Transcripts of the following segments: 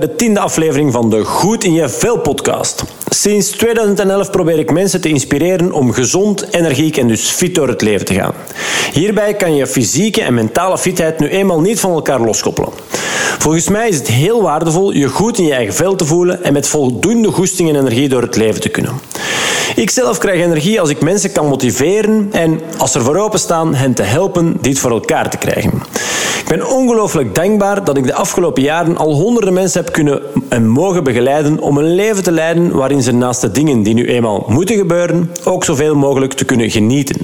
de tiende aflevering van de Goed in je Vel podcast. Sinds 2011 probeer ik mensen te inspireren om gezond, energiek en dus fit door het leven te gaan. Hierbij kan je fysieke en mentale fitheid nu eenmaal niet van elkaar loskoppelen. Volgens mij is het heel waardevol je goed in je eigen vel te voelen en met voldoende goesting en energie door het leven te kunnen. Ik zelf krijg energie als ik mensen kan motiveren en, als er voor openstaan, hen te helpen dit voor elkaar te krijgen. Ik ben ongelooflijk dankbaar dat ik de afgelopen jaren al honderden mensen heb kunnen en mogen begeleiden om een leven te leiden waarin ze naast de dingen die nu eenmaal moeten gebeuren, ook zoveel mogelijk te kunnen genieten.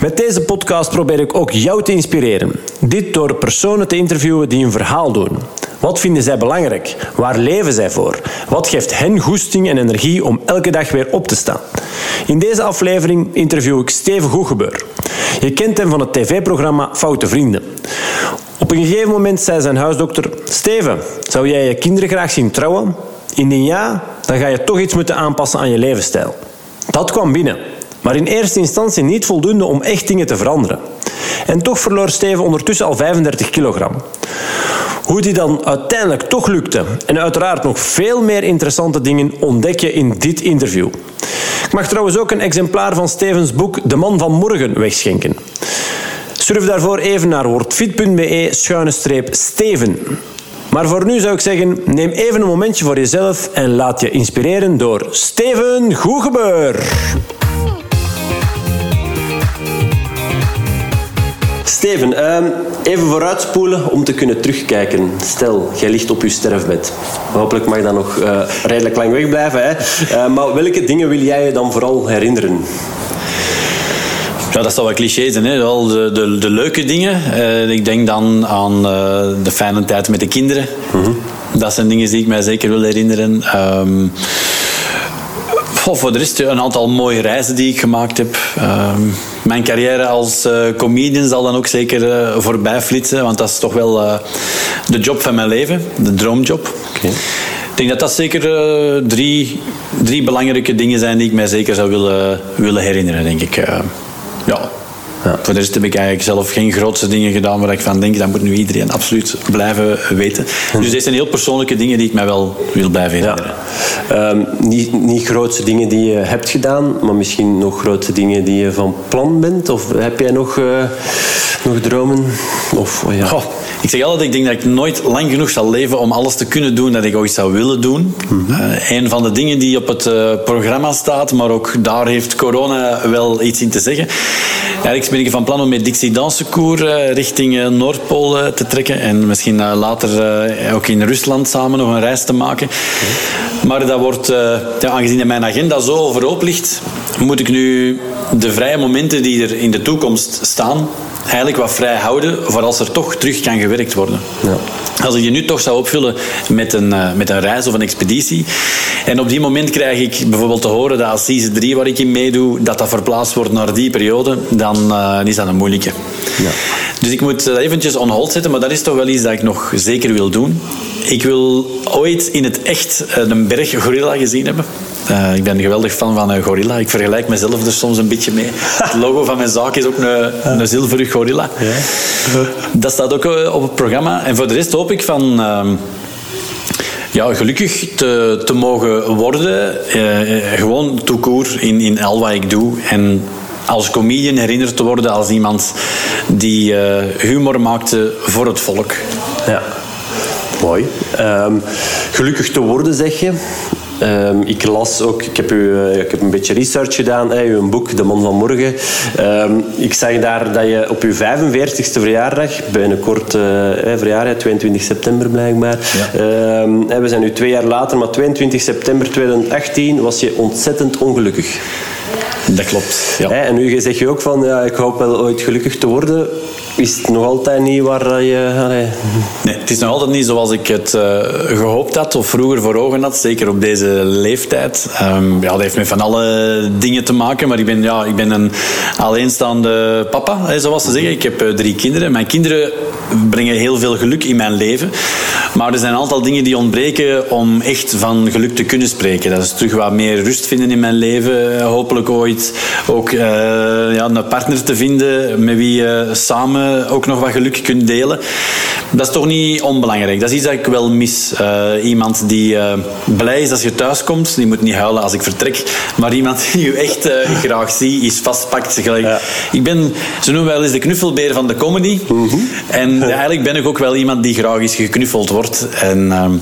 Met deze podcast probeer ik ook jou te inspireren. Dit door personen te interviewen die een verhaal doen. Wat vinden zij belangrijk? Waar leven zij voor? Wat geeft hen goesting en energie om elke dag weer op te staan? In deze aflevering interview ik Steven Goegebeur. Je kent hem van het tv-programma Foute Vrienden. Op een gegeven moment zei zijn huisdokter: Steven, zou jij je kinderen graag zien trouwen? Indien ja, dan ga je toch iets moeten aanpassen aan je levensstijl. Dat kwam binnen, maar in eerste instantie niet voldoende om echt dingen te veranderen. En toch verloor Steven ondertussen al 35 kilogram. Hoe die dan uiteindelijk toch lukte en uiteraard nog veel meer interessante dingen ontdek je in dit interview. Ik mag trouwens ook een exemplaar van Stevens boek De Man van Morgen wegschenken. Surf daarvoor even naar wordfit.be schuine streep Steven. Maar voor nu zou ik zeggen, neem even een momentje voor jezelf en laat je inspireren door Steven Goegebeur. Steven, ehm, even vooruitspoelen om te kunnen terugkijken. Stel, jij ligt op je sterfbed. Hopelijk mag dat nog uh, redelijk lang wegblijven. Hè? Uh, maar welke dingen wil jij je dan vooral herinneren? Ja, dat zal wel cliché zijn. Hè? Wel de, de, de leuke dingen. Uh, ik denk dan aan de fijne tijd met de kinderen. Mm -hmm. Dat zijn dingen die ik mij zeker wil herinneren. Um, voor de rest een aantal mooie reizen die ik gemaakt heb. Ehm, mijn carrière als uh, comedian zal dan ook zeker uh, voorbij flitsen, want dat is toch wel uh, de job van mijn leven, de droomjob. Okay. Ik denk dat dat zeker drie, drie belangrijke dingen zijn die ik mij zeker zou willen, willen herinneren, denk ik. ja. Ja. Voor de rest heb ik eigenlijk zelf geen grootste dingen gedaan waar ik van denk, dat moet nu iedereen absoluut blijven weten. Hm. Dus dit zijn heel persoonlijke dingen die ik mij wel wil blijven herinneren. Ja. Um, niet, niet grootste dingen die je hebt gedaan, maar misschien nog grote dingen die je van plan bent? Of heb jij nog, uh, nog dromen? Of, oh ja. Ik zeg altijd, ik denk dat ik nooit lang genoeg zal leven om alles te kunnen doen dat ik ooit zou willen doen. Mm -hmm. uh, een van de dingen die op het uh, programma staat, maar ook daar heeft corona wel iets in te zeggen. Eigenlijk ben ik van plan om met Dixie Dansecours uh, richting Noordpool te trekken. En misschien later ook in Rusland samen nog een reis te maken. Maar dat wordt, ja, aangezien mijn agenda zo overhoop ligt, moet ik nu de vrije momenten die er in de toekomst staan, eigenlijk wat vrij houden voor als er toch terug kan gewerkt worden. Ja. Als ik je nu toch zou opvullen met een, uh, met een reis of een expeditie en op die moment krijg ik bijvoorbeeld te horen dat als season 3 waar ik in meedoe, dat dat verplaatst wordt naar die periode, dan uh, is dat een moeilijke. Ja. Dus ik moet dat eventjes on hold zetten, maar dat is toch wel iets dat ik nog zeker wil doen. Ik wil ooit in het echt een berg gorilla gezien hebben. Uh, ik ben een geweldig fan van een gorilla. Ik vergelijk mezelf er soms een beetje mee. Het logo van mijn zaak is ook een, een zilveren gorilla. Ja. Dat staat ook op het programma. En voor de rest hoop ik van... Uh, ja, gelukkig te, te mogen worden. Uh, gewoon toekoer in, in al wat ik doe. En als comedian herinnerd te worden als iemand die uh, humor maakte voor het volk. Ja. Mooi. Um, gelukkig te worden, zeg je. Um, ik las ook, ik heb, u, uh, ik heb een beetje research gedaan, hè, uw boek De Man van Morgen. Um, ik zag daar dat je op uw 45ste verjaardag, binnenkort uh, verjaardag, 22 september blijkbaar. Ja. Um, we zijn nu twee jaar later, maar 22 september 2018 was je ontzettend ongelukkig. Dat klopt. Ja. En nu zeg je ook van, ja, ik hoop wel ooit gelukkig te worden. Is het nog altijd niet waar je... Allee. Nee, het is nog altijd niet zoals ik het uh, gehoopt had of vroeger voor ogen had. Zeker op deze leeftijd. Um, ja, dat heeft met van alle dingen te maken. Maar ik ben, ja, ik ben een alleenstaande papa, hè, zoals ze zeggen. Ik heb uh, drie kinderen. Mijn kinderen brengen heel veel geluk in mijn leven. Maar er zijn een aantal dingen die ontbreken om echt van geluk te kunnen spreken. Dat is terug wat meer rust vinden in mijn leven. Hopelijk ooit ook uh, ja, een partner te vinden met wie je samen samen ook nog wat geluk kunt delen. Dat is toch niet onbelangrijk. Dat is iets dat ik wel mis. Uh, iemand die uh, blij is als je thuis komt, die moet niet huilen als ik vertrek. Maar iemand die je echt graag ziet, is vastpakt. Ja. Ik ben, ze noemen wel eens de knuffelbeer van de comedy. -hmm. En eigenlijk ben ik ook wel iemand die graag is geknuffeld wordt. En ehm,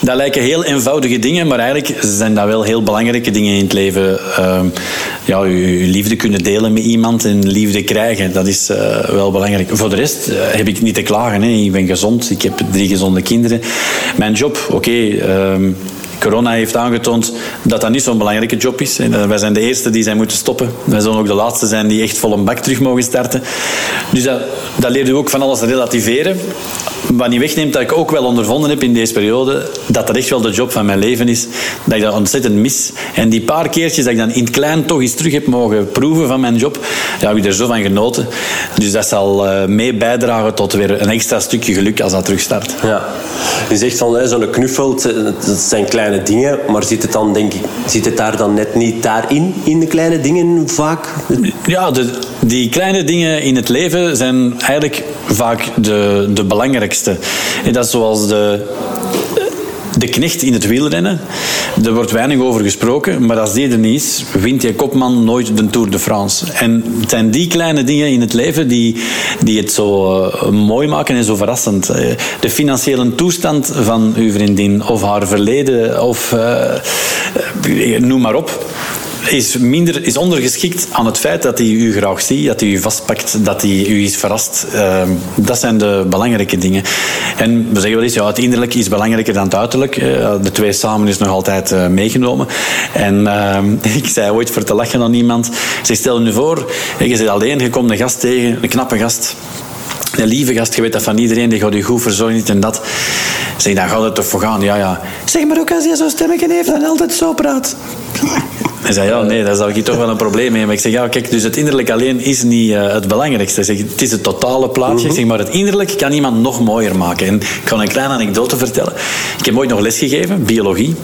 dat lijken heel eenvoudige dingen, maar eigenlijk zijn dat wel heel belangrijke dingen in het leven. Uh, ja, je, liefde kunnen delen met iemand en liefde krijgen, dat is uh, wel belangrijk. Voor de rest uh, heb ik niet te klagen. Hè. Ik ben gezond, ik heb drie gezonde kinderen. Mijn job, oké. Ehm, corona heeft aangetoond dat dat niet zo'n belangrijke job is. Wij zijn de eerste die zijn moeten stoppen. Wij zullen ook de laatste zijn die echt vol een bak terug mogen starten. Dus dat, dat leert u ook van alles relativeren. Wat niet wegneemt dat ik ook wel ondervonden heb in deze periode, dat dat echt wel de job van mijn leven is. Dat ik dat ontzettend mis. En die paar keertjes dat ik dan in het klein toch eens terug heb mogen proeven van mijn job, ja, heb ik er zo van genoten. Dus dat zal uh, mee bijdragen tot weer een extra stukje geluk als dat terugstart. Ja. Je zegt van zo'n knuffel, dat zijn kleine dingen, maar zit het dan denk ik, zit het daar dan net niet daarin, in de kleine dingen vaak? Ja, de, die kleine dingen in het leven zijn eigenlijk vaak de, de belangrijkste. En dat is zoals de, de knecht in het wielrennen. Er wordt weinig over gesproken, maar als die er niet is, wint je kopman nooit de Tour de France. En het zijn die kleine dingen in het leven die, die het zo uh, mooi maken en zo verrassend. Uh, de financiële toestand van uw vriendin, of haar verleden, of uh, noem maar op is, minder, is ondergeschikt aan het feit dat hij u graag ziet, dat hij u vastpakt, dat hij u is verrast. Uh, dat zijn de belangrijke dingen. En we zeggen wel eens, ja, het innerlijk is belangrijker dan het uiterlijk. Uh, de twee samen is nog altijd uh, meegenomen. En ehm, ik zei ooit voor te lachen aan iemand, zeg, stel je voor, je zit alleen, je komt een gast tegen, een knappe gast. Een lieve gast, je weet dat van iedereen, die gaat je goed verzorgen, dit en dat. Zeg, dan gaat het toch voor gaan, ja, ja. Zeg maar ook als je zo'n stemmetje heeft en altijd zo praat. Hij zei, ja, nee, daar zou ik toch wel een probleem mee Maar ik zeg, ja, kijk, dus het innerlijk alleen is niet uh, het belangrijkste. Zeg, het is het totale plaatje. Mm zeg, maar het innerlijk kan iemand nog mooier maken. En ik ga een kleine anekdote vertellen. Ik heb ooit nog lesgegeven, biologie.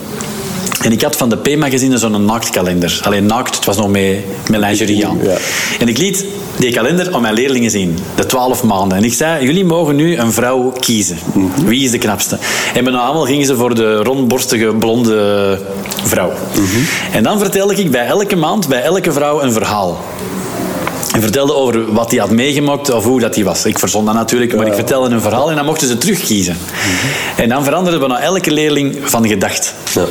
En ik had van de P-magazine zo'n naaktkalender. Alleen naakt, het was nog met, met lingerie aan. Ja. En ik liet die kalender aan mijn leerlingen zien. De twaalf maanden. En ik zei, jullie mogen nu een vrouw kiezen. Mhm. Wie is de knapste? En bijna allemaal gingen ze voor de rondborstige, blonde vrouw. Mhm. En dan vertelde ik bij elke maand, bij elke vrouw, een verhaal. En vertelde over wat hij had meegemaakt of hoe dat hij was. Ik verzon dat natuurlijk, maar ik vertelde een verhaal en dan mochten ze terugkiezen. En dan veranderde bijna elke leerling van gedacht. Ja.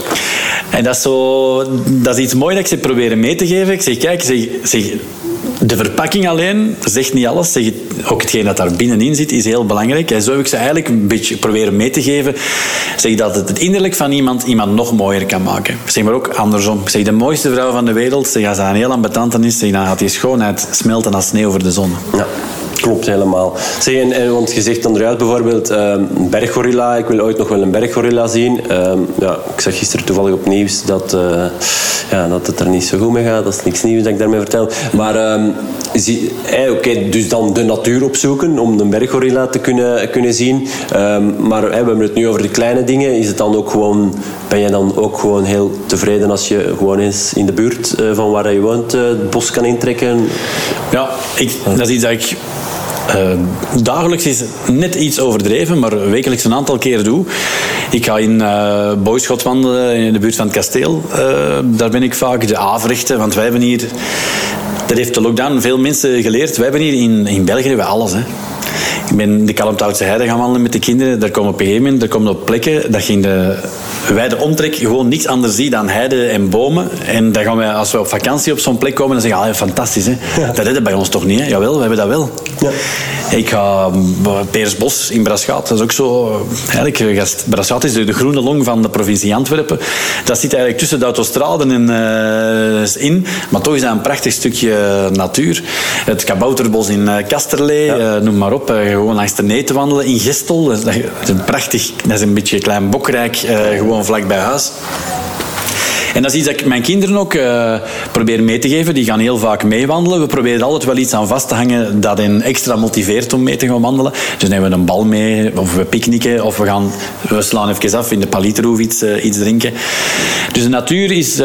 En dat is, zo, dat is iets moois dat ik ze proberen mee te geven. Ik zeg, kijk, zeg, zeg, de verpakking alleen zegt niet alles. Zeg, ook hetgeen dat daar binnenin zit is heel belangrijk. En zo heb ik ze eigenlijk een beetje proberen mee te geven. Zeg dat het, het innerlijk van iemand iemand nog mooier kan maken. Zeg maar ook andersom. Zeg de mooiste vrouw van de wereld. Zeg als hij een heel ambetant is, zeg, dan gaat die schoonheid smelten als sneeuw voor de zon. Ja. Klopt helemaal. Zeg, en, want je zegt dan eruit bijvoorbeeld um, berggorilla. Ik wil ooit nog wel een berggorilla zien. Um, ja, ik zag gisteren toevallig op nieuws dat, uh, ja, dat het er niet zo goed mee gaat. Dat is niks nieuws dat ik daarmee vertel. Maar um, eh, oké, dus dan de natuur opzoeken om een berggorilla te kunnen, kunnen zien. maar we hebben het nu over de kleine dingen. Is het dan ook gewoon, ben je dan ook gewoon heel tevreden als je gewoon eens in de buurt van waar je woont het bos kan intrekken? Ja, ik, dat is iets dat ik uh, dagelijks is net iets overdreven, maar wekelijks een aantal keer doe. Ik ga in uh, Boyschot wandelen in de buurt van het kasteel. Uh, daar ben ik vaak de Avrechten, want wij hebben hier... Dat heeft de lockdown veel mensen geleerd. Wij hebben hier in, in België bij alles. Hè. Ik ben de Kalmthoutse Heide gaan wandelen met de kinderen. Daar komen op een gegeven moment, er komen op plekken dat je in de wijde omtrek gewoon niks anders ziet dan heide en bomen. En dan gaan wij, als we op vakantie op zo'n plek komen, dan zeggen we, ah, fantastisch hè. Ja. Dat redden bij ons toch niet hè? Jawel, we hebben dat wel. Ja. Ik ga Peersbos in Braschaat. Dat is ook zo... Eigenlijk, Braschaat is de, groene long van de provincie Antwerpen. Dat zit eigenlijk tussen de autostraden en, uh, in. Maar toch is dat een prachtig stukje natuur. Het kabouterbos in Kasterlee, ja. uh, noem maar op. gewoon langs de nee te wandelen. In Gestel, dat is een prachtig... Dat is een beetje klein bokrijk, gewoon vlak bij huis. En dat is iets dat ik mijn kinderen ook uh, probeer mee te geven. Die gaan heel vaak meewandelen. We proberen altijd wel iets aan vast te hangen dat hen extra motiveert om mee te gaan wandelen. Dus nemen we een bal mee, of we picknicken, of we, gaan, we slaan even af in de paliterhoef iets, uh, iets drinken. Dus de natuur is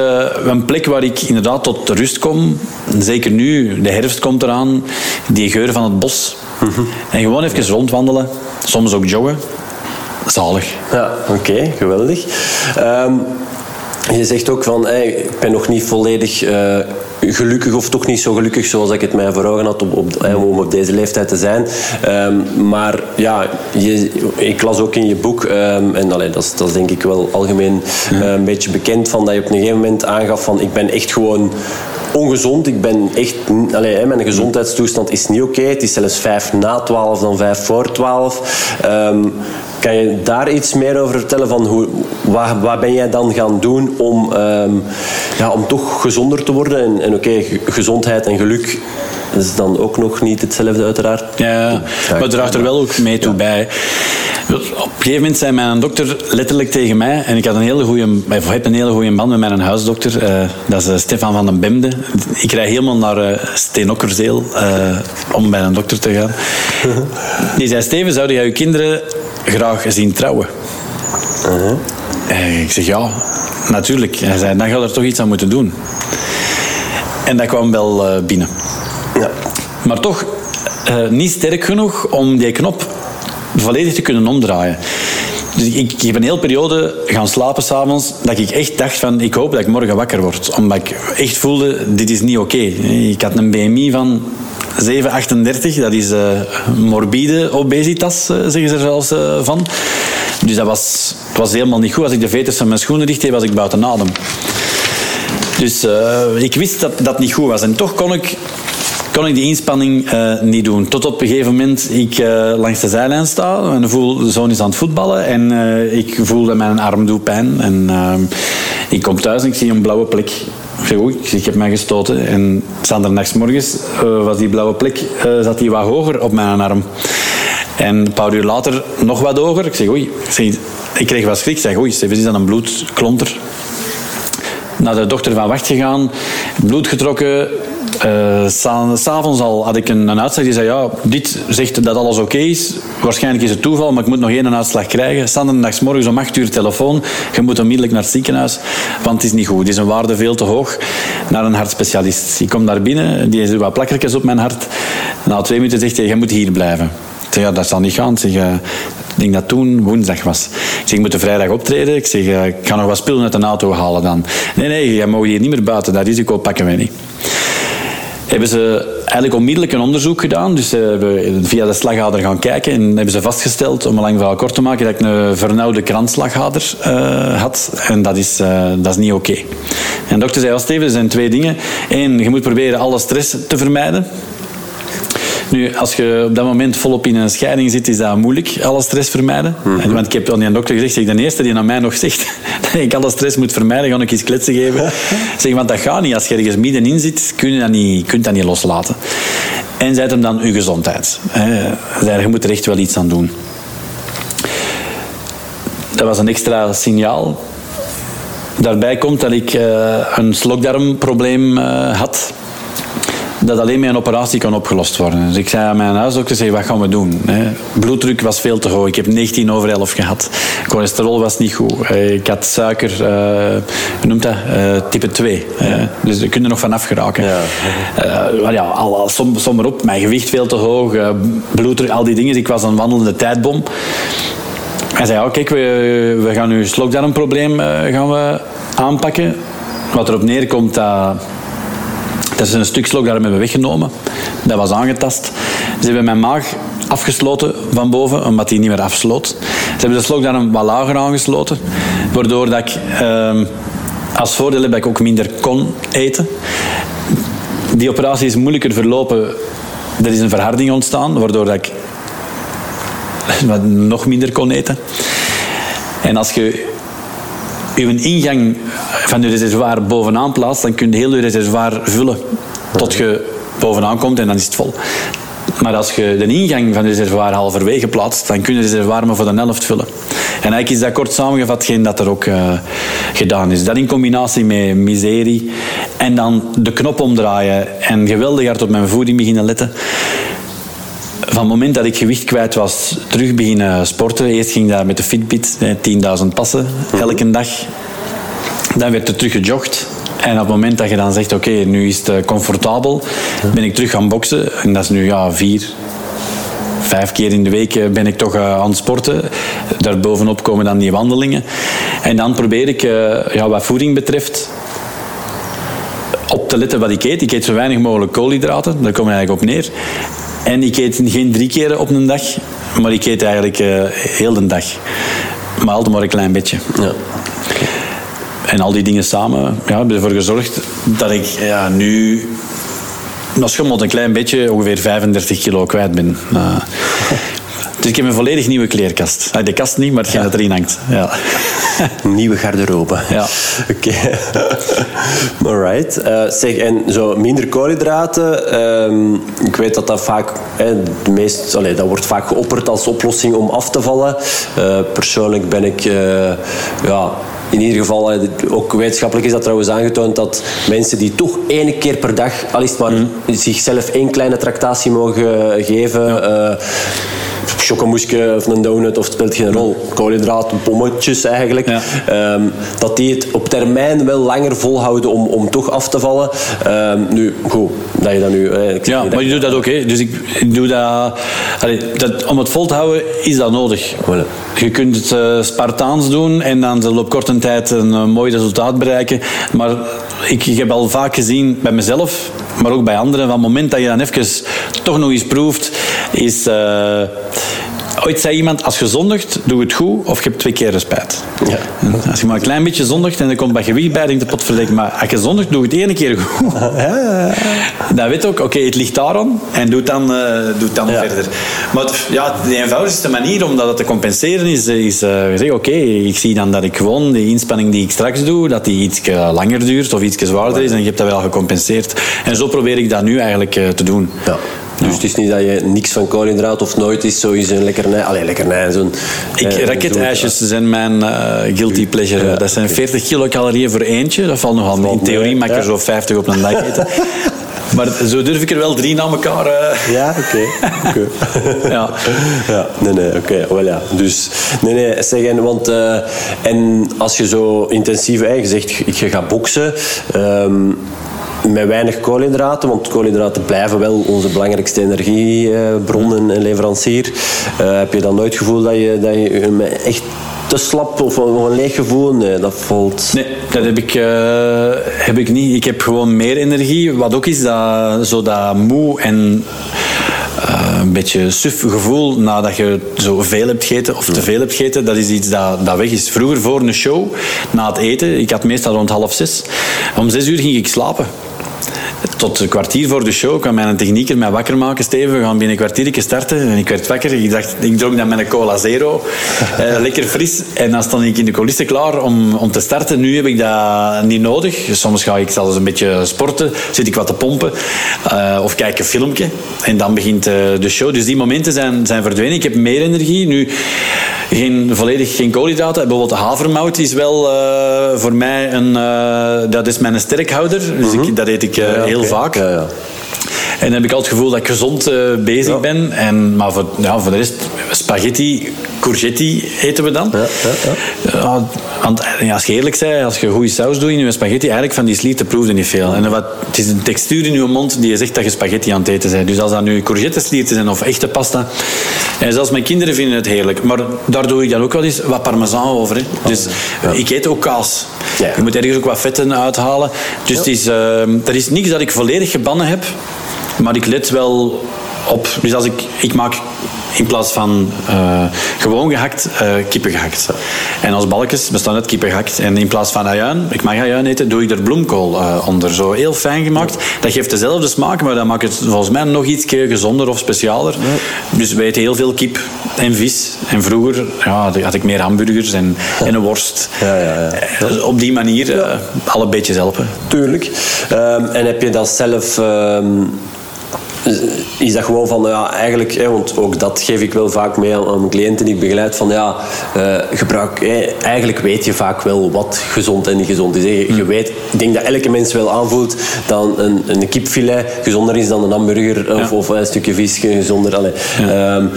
een plek waar ik inderdaad tot rust kom. Zeker nu, de herfst komt eraan. Die geur van het bos En gewoon even rondwandelen, soms ook joggen. Zalig. Ja, oké, geweldig. Ehm, je zegt ook van, hey, ik ben nog niet volledig uh, gelukkig of toch niet zo gelukkig zoals ik het mij voor ogen had op, op, om op deze leeftijd te zijn. Um, maar ja, je, ik las ook in je boek, um, en allee, dat, is, dat is denk ik wel algemeen uh, een beetje bekend, van dat je op een gegeven moment aangaf van ik ben echt gewoon ongezond. Ik ben echt... Allee, mijn gezondheidstoestand is niet oké. Okay. Het is zelfs vijf na twaalf dan vijf voor twaalf. Um, kan je daar iets meer over vertellen? Van hoe, wat, wat ben jij dan gaan doen om, um, ja, om toch gezonder te worden? En, en oké, okay, gezondheid en geluk dat is dan ook nog niet hetzelfde, uiteraard. Ja, maar draagt er wel ook mee toe ja. bij. Op een gegeven moment zei mijn dokter letterlijk tegen mij, en ik had een hele goede, of heb een hele goede band met mijn huisdokter, uh, dat is uh, Stefan van den Bemde. Ik rijd helemaal naar uh, Steenokkerzeel om bij een dokter te gaan. Die zei, Steven, zou jij je kinderen graag zien trouwen? -huh. ik zeg, ja, natuurlijk. Hij zei, dan gaat er toch iets aan moeten doen. En dat kwam wel binnen. Ja. Maar toch uh, niet sterk genoeg om die knop volledig te kunnen omdraaien. Dus ik, ik heb een hele periode gaan slapen s'avonds dat ik echt dacht van ik hoop dat ik morgen wakker word. Omdat ik echt voelde, dit is niet oké. Okay. Ik had een BMI van 738, dat is uh, morbide obesitas, uh, zeggen ze er zelfs uh, van. Dus dat was, het was helemaal niet goed. Als ik de veters van mijn schoenen dicht deed, was ik buiten adem. Dus ik wist dat dat niet goed was. En toch kon ik kon ik die inspanning uh, niet doen. Tot op een gegeven moment ik uh, langs de zijlijn sta en voel de zoon is aan het voetballen en ik voel dat mijn arm doet pijn. En ik kom thuis en ik zie een blauwe plek. Ik zeg, oei, ik heb mij gestoten. En zanderdagsmorgens was die blauwe plek zat die wat hoger op mijn arm. En een paar uur later nog wat hoger. Ik zeg, oei, ik, zeg, ik kreeg wat schrik. Ik zeg, oei, Steven, is dat een bloedklonter? Naar de dokter van Wacht gegaan, bloed getrokken, uh, S'avonds al had ik een, een, uitslag die zei, ja, dit zegt dat alles oké is. Waarschijnlijk is het toeval, maar ik moet nog één uitslag krijgen. Zanderdags morgens om 8 uur telefoon. Je moet onmiddellijk naar het ziekenhuis, want het is niet goed. Het is een waarde veel te hoog naar een hartspecialist. Ik kom daar binnen, die heeft wat plakkertjes op mijn hart. Na twee minuten zegt hij, je moet hier blijven. Ik zeg, ja, dat zal niet gaan. Zeg, denk dat toen woensdag was. Ik zeg, ik moet vrijdag optreden. Ik zeg, ik ga nog wat spullen uit de auto halen dan. Nee, nee, jij mag hier niet meer buiten. Dat risico pakken wij niet hebben ze eigenlijk onmiddellijk een onderzoek gedaan. Dus ze hebben via de slagader gaan kijken en hebben ze vastgesteld, om een lang verhaal kort te maken, dat ik een vernauwde kransslagader uh, had. En dat is, uh, dat is niet oké. En de dokter zei, wel Steven, er zijn twee dingen. Eén, je moet proberen alle stress te vermijden. Nu, als je op dat moment volop in een scheiding zit, is dat moeilijk, alle stress vermijden. Mm -hmm. Want ik heb aan die dokter gezegd, zeg, de eerste die aan mij nog zegt dat ik alle stress moet vermijden, ga ik eens kletsen geven. zeg, want dat gaat niet. Als je ergens middenin zit, kun je dat niet, kunt dat niet loslaten. En zei hem dan uw gezondheid. Zei, je moet er echt wel iets aan doen. Dat was een extra signaal. Daarbij komt dat ik uh, een slokdarmprobleem uh, had dat alleen met een operatie kan opgelost worden. Dus ik zei aan mijn huisdokter, zeg, wat gaan we doen? Bloeddruk was veel te hoog. Ik heb 19 over 11 gehad. Cholesterol was niet goed. Eh, ik had suiker, uh, hoe noemt dat? Uh, type 2. Ja. dus daar kun je nog van afgeraken. Ja. Uh, ja, al, al som, som maar op. Mijn gewicht veel te hoog. bloeddruk, al die dingen. Ik was een wandelende tijdbom. Hij zei, ja, kijk, we, we gaan nu slokdarmprobleem gaan we aanpakken. Wat erop neerkomt dat dat is een stuk slokdarm hebben weggenomen. Dat was aangetast. Ze hebben mijn maag afgesloten van boven, omdat die niet meer afsloot. Ze hebben de slokdarm wat lager aangesloten, waardoor dat ik uh, als voordeel heb ik ook minder kon eten. Die operatie is moeilijker verlopen. Er is een verharding ontstaan, waardoor dat ik nog minder kon eten. En als je uw ingang van je reservoir bovenaan plaatst, dan kun je heel je reservoir vullen tot je bovenaan komt en dan is het vol. Maar als je de ingang van het reservoir halverwege plaatst, dan kun je het reservoir maar voor de helft vullen. En eigenlijk is dat kort samengevat geen dat er ook uh, gedaan is. Dat in combinatie met miserie en dan de knop omdraaien en geweldig hard op mijn voeding beginnen letten. Van het moment dat ik gewicht kwijt was, terug beginnen sporten. Eerst ging dat met de Fitbit, 10.000 passen elke dag. Dan werd er terug gejogd. En op het moment dat je dan zegt, oké, okay, nu is het comfortabel, ben ik terug gaan boksen. En dat is nu ja, vier, vijf keer in de week ben ik toch aan het sporten. Daarbovenop komen dan die wandelingen. En dan probeer ik, ja, wat voeding betreft, op te letten wat ik eet. Ik eet zo weinig mogelijk koolhydraten, daar kom ik eigenlijk op neer. En ik eet geen drie keer op een dag, maar ik eet eigenlijk uh, heel de dag. Maar altijd maar een klein beetje. Ja. En al die dingen samen ja, hebben ervoor gezorgd dat ik ja, nu nog schommelt een klein beetje ongeveer 35 kilo kwijt ben. Uh, dus ik heb een volledig nieuwe kleerkast. Ah, de kast niet, maar hetgeen ja. dat erin hangt. Ja. Nieuwe garderobe. Ja. Oké. Okay. Alright. Uh, zeg, en zo minder koolhydraten. Um, ik weet dat dat vaak... Hè, de meest, allee, dat wordt vaak geopperd als oplossing om af te vallen. Uh, persoonlijk ben ik... Uh, ja, in ieder geval, ook wetenschappelijk is dat trouwens aangetoond dat mensen die toch één keer per dag, al is het maar mm. zichzelf één kleine tractatie mogen geven, ja chocomoesje of een donut of het speelt geen rol. Koolhydraten, pommetjes eigenlijk. Ehm, dat die het op termijn wel langer volhouden om, om toch af te vallen. Um, nu, goed, dat je dat nu... ik ja, maar je doet dat ook. Hè. Dus ik, ik doe dat, allee, dat... Om het vol te houden is dat nodig. Je kunt het uh, Spartaans doen en dan op korte tijd een uh, mooi resultaat bereiken. Maar ik, ik heb al vaak gezien bij mezelf, maar ook bij anderen, van het moment dat je dan even toch nog eens proeft, is... Uh, Ooit zei iemand, als je zondigt, doe het goed of je hebt twee keer respect. Ja. Als je maar een klein beetje zondigt en er komt wat gewicht bij, denk de pot verdikken. Maar als je zondigt, doe het één keer goed. Ja. Dan weet ook, oké, het ligt daarom en doe dan, uh, doe dan verder. Maar ja, de eenvoudigste manier om dat te compenseren is, is uh, zeggen, oké, ik zie dan dat ik gewoon die inspanning die ik straks doe, dat die iets langer duurt of iets zwaarder is en je hebt dat wel gecompenseerd. En zo probeer ik dat nu eigenlijk uh, te doen. Ja. Dus het is niet dat je niks van koolhydraten of nooit is zoiets een lekkernij. Alleen lekkernij, zo'n... Ik, eh, raketijsjes zijn mijn uh, guilty pleasure. dat zijn 40 kilocalorieën voor eentje. Dat valt nogal mee. In theorie mag ik er zo 50 op een dag eten. Maar zo durf ik er wel drie na elkaar. Uh... Ja, oké. Okay. ja. ja. Nee, nee, oké. Okay. ja. Dus, nee, nee, zeg, want uh, en als je zo intensief, hè, je zegt, je gaat boksen. Um, met weinig koolhydraten, want koolhydraten blijven wel onze belangrijkste energiebronnen en leverancier. Uh, heb je dan nooit het gevoel dat je, dat je echt te slap of een leeg gevoel? Nee, dat valt... Nee, dat heb ik, uh, heb ik niet. Ik heb gewoon meer energie. Wat ook is, dat, zo dat moe en... Uh, een beetje suf gevoel nadat je zo veel hebt gegeten of te veel hebt gegeten. Dat is iets dat, dat weg is. Vroeger voor een show, na het eten, ik had meestal rond half zes. Om zes uur ging ik slapen tot een kwartier voor de show kwam mijn technieker mij wakker maken. Steven, we gaan binnen een kwartier starten. En ik werd wakker. Ik dacht, ik dronk dan met een cola zero. Eh, lekker fris. En dan stond ik in de coulissen klaar om, om te starten. Nu heb ik dat niet nodig. Soms ga ik zelfs een beetje sporten. Zit ik wat te pompen. Uh, of kijk een filmpje. En dan begint uh, de show. Dus die momenten zijn, zijn verdwenen. Ik heb meer energie. Nu, geen, volledig geen koolhydraten. Bijvoorbeeld havermout is wel voor mij een... dat is mijn sterkhouder. Dus ik, mhm. dat eet ik heel vaak. Ja, ja. En dan heb ik altijd het gevoel dat ik gezond uh, bezig ben. En, maar voor, ja, voor de rest, spaghetti, courgetti eten we dan. Ja, ja, want als je eerlijk bent, als je goede saus doet in je spaghetti, eigenlijk van die slieten proefde niet veel. En wat, het is een textuur in je mond die je zegt dat je spaghetti aan het eten bent. Dus als dat nu courgetteslieten zijn of echte pasta. En zelfs mijn kinderen vinden het heerlijk. Maar daar doe ik dan ook wel eens wat parmesan over. Hè. Dus ik eet ook kaas. Je moet ergens ook wat vetten uithalen. Dus het is, uh, er is niks dat ik volledig gebannen heb. Maar ik let wel op. Dus als ik, ik maak in plaats van uh, gewoon gehakt, uh, kippen gehakt. En als balkjes bestaan uit kippen gehakt. En in plaats van ajuin, ik mag ajuin eten, doe ik er bloemkool uh, onder. Zo heel fijn gemaakt. Dat geeft dezelfde smaak, maar dat maakt het volgens mij nog iets gezonder of specialer. Dus wij eten heel veel kip en vis. En vroeger ja, had ik meer hamburgers en, en een worst. Ja, ja, ja. Op die manier alle beetjes helpen. Tuurlijk. Um, en heb je dat zelf... Um is dat gewoon van, ja, eigenlijk, hè, want ook dat geef ik wel vaak mee aan, mijn cliënten die ik begeleid, van ja, uh, gebruik, hè, eigenlijk weet je vaak wel wat gezond en niet gezond is. Je hmm. weet, ik denk dat elke mens wel aanvoelt dat een, een kipfilet gezonder is dan een hamburger of, of een stukje vis gezonder. Allee. Ja. Um,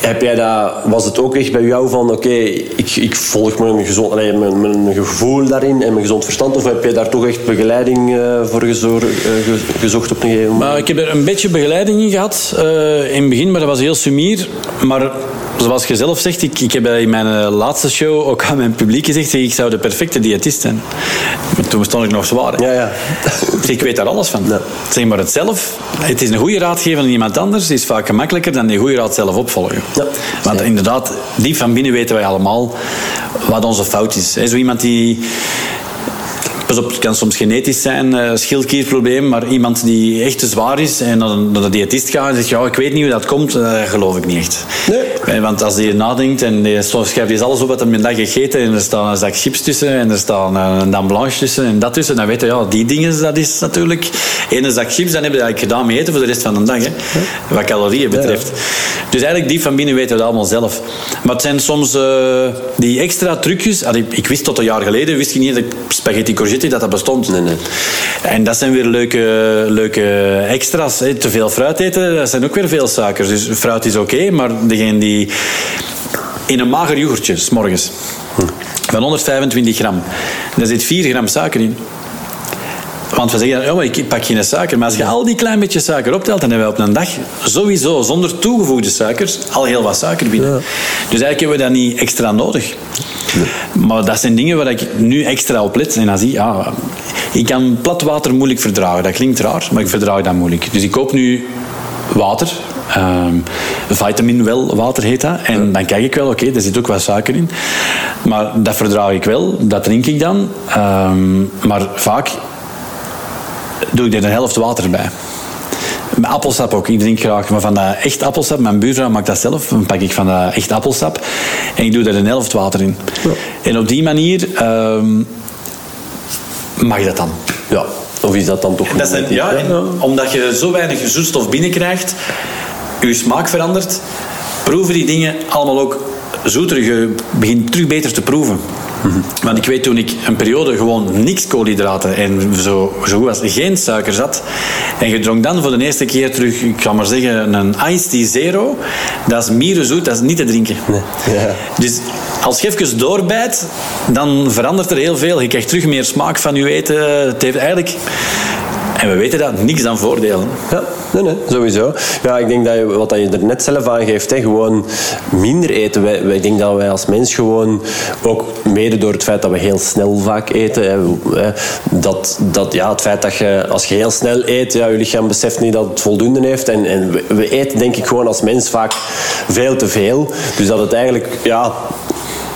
heb jij dat, was het ook echt bij jou van, oké, ik, ik volg mijn, gezond, mijn, mijn gevoel daarin en mijn gezond verstand? Of heb je daar toch echt begeleiding uh, voor uh, gezocht op een gegeven moment? Maar ik heb er een beetje begeleiding in gehad uh, in het begin, maar dat was heel sumier. Maar zoals je zelf zegt, ik, ik heb in mijn laatste show ook aan mijn publiek gezegd, ik zou de perfecte diëtist zijn. Maar toen stond ik nog zwaar. Ja, ja. Ik weet daar alles van. Ja. Zeg maar het zelf, het is een goede raad geven aan iemand anders, is vaak gemakkelijker dan die goede raad zelf opvolgen. Ja. Want inderdaad, diep van binnen weten wij allemaal wat onze fout is. Zo iemand die Pas op, het kan soms genetisch zijn, uh, schildklierprobleem, maar iemand die echt te zwaar is en naar de diëtist gaat en zegt, ja, ik weet niet hoe dat komt, uh, geloof ik niet echt. Nee. Eh, want als hij nadenkt en die, soms schrijft hij alles op wat hij een dag gegeten en er staat een zak chips tussen en er staat een dame blanche tussen en dat tussen, dan weet hij, ja, die dingen, dat is natuurlijk één zak chips, dan heb je eigenlijk gedaan mee eten voor de rest van de dag, hè, wat calorieën betreft. Dus eigenlijk diep van binnen weten we dat allemaal zelf. Maar het zijn soms uh, die extra trucjes, ik wist tot een jaar geleden, wist ik niet dat spaghetti courgette dat dat bestond. Nee, nee. En dat zijn weer leuke, leuke extra's. Hè. Te veel fruit eten, dat zijn ook weer veel suikers. Dus fruit is oké, maar degene die... In een mager yoghurtje, s morgens, van 125 gram, daar zit 4 gram suiker in. Want we zeggen, oh, ik pak geen suiker. Maar als je al die klein beetje suiker optelt, dan hebben we op een dag sowieso zonder toegevoegde suikers al heel wat suiker binnen. Dus eigenlijk hebben we dat niet extra nodig. Maar dat zijn dingen waar ik nu extra op let. En dan zie ja, ik kan plat water moeilijk verdragen. Dat klinkt raar, maar ik verdraag dat moeilijk. Dus ik koop nu water. Um, vitamin wel water heet dat. En dan kijk ik wel, oké, er zit ook wat suiker in. Maar dat verdraag ik wel, dat drink ik dan. Um, maar vaak doe ik er een helft water bij. Met appelsap ook. Ik drink graag maar van dat echt appelsap. Mijn buurvrouw maakt dat zelf. Dan pak ik van dat echt appelsap. En ik doe er een helft water in. Ja. En op die manier um, mag dat dan. Ja. Of is dat dan toch dat zijn, ja, omdat je zo weinig zoetstof binnenkrijgt, je smaak verandert, proeven die dingen allemaal ook zoeter. Je begint terug beter te proeven. Want ik weet toen ik een periode gewoon niks koolhydraten en zo, zo goed als geen suiker zat. En je dronk dan voor de eerste keer terug, ik ga maar zeggen, een Ice Tea Zero. Dat is mierenzoet, dat is niet te drinken. Nee. Ja. Dus als je even doorbijt, dan verandert er heel veel. Je krijgt terug meer smaak van je eten. Het heeft eigenlijk en we weten dat, niks dan voordelen. Ja, nee, nee, sowieso. Ja, ik denk dat je, wat je er net zelf aangeeft, hè, gewoon minder eten. Wij, wij, ik denk dat wij als mens gewoon, ook mede door het feit dat we heel snel vaak eten, hè, dat, dat ja, het feit dat je, als je heel snel eet, ja, je lichaam beseft niet dat het voldoende heeft. En, en we, we eten denk ik gewoon als mens vaak veel te veel. Dus dat het eigenlijk, ja,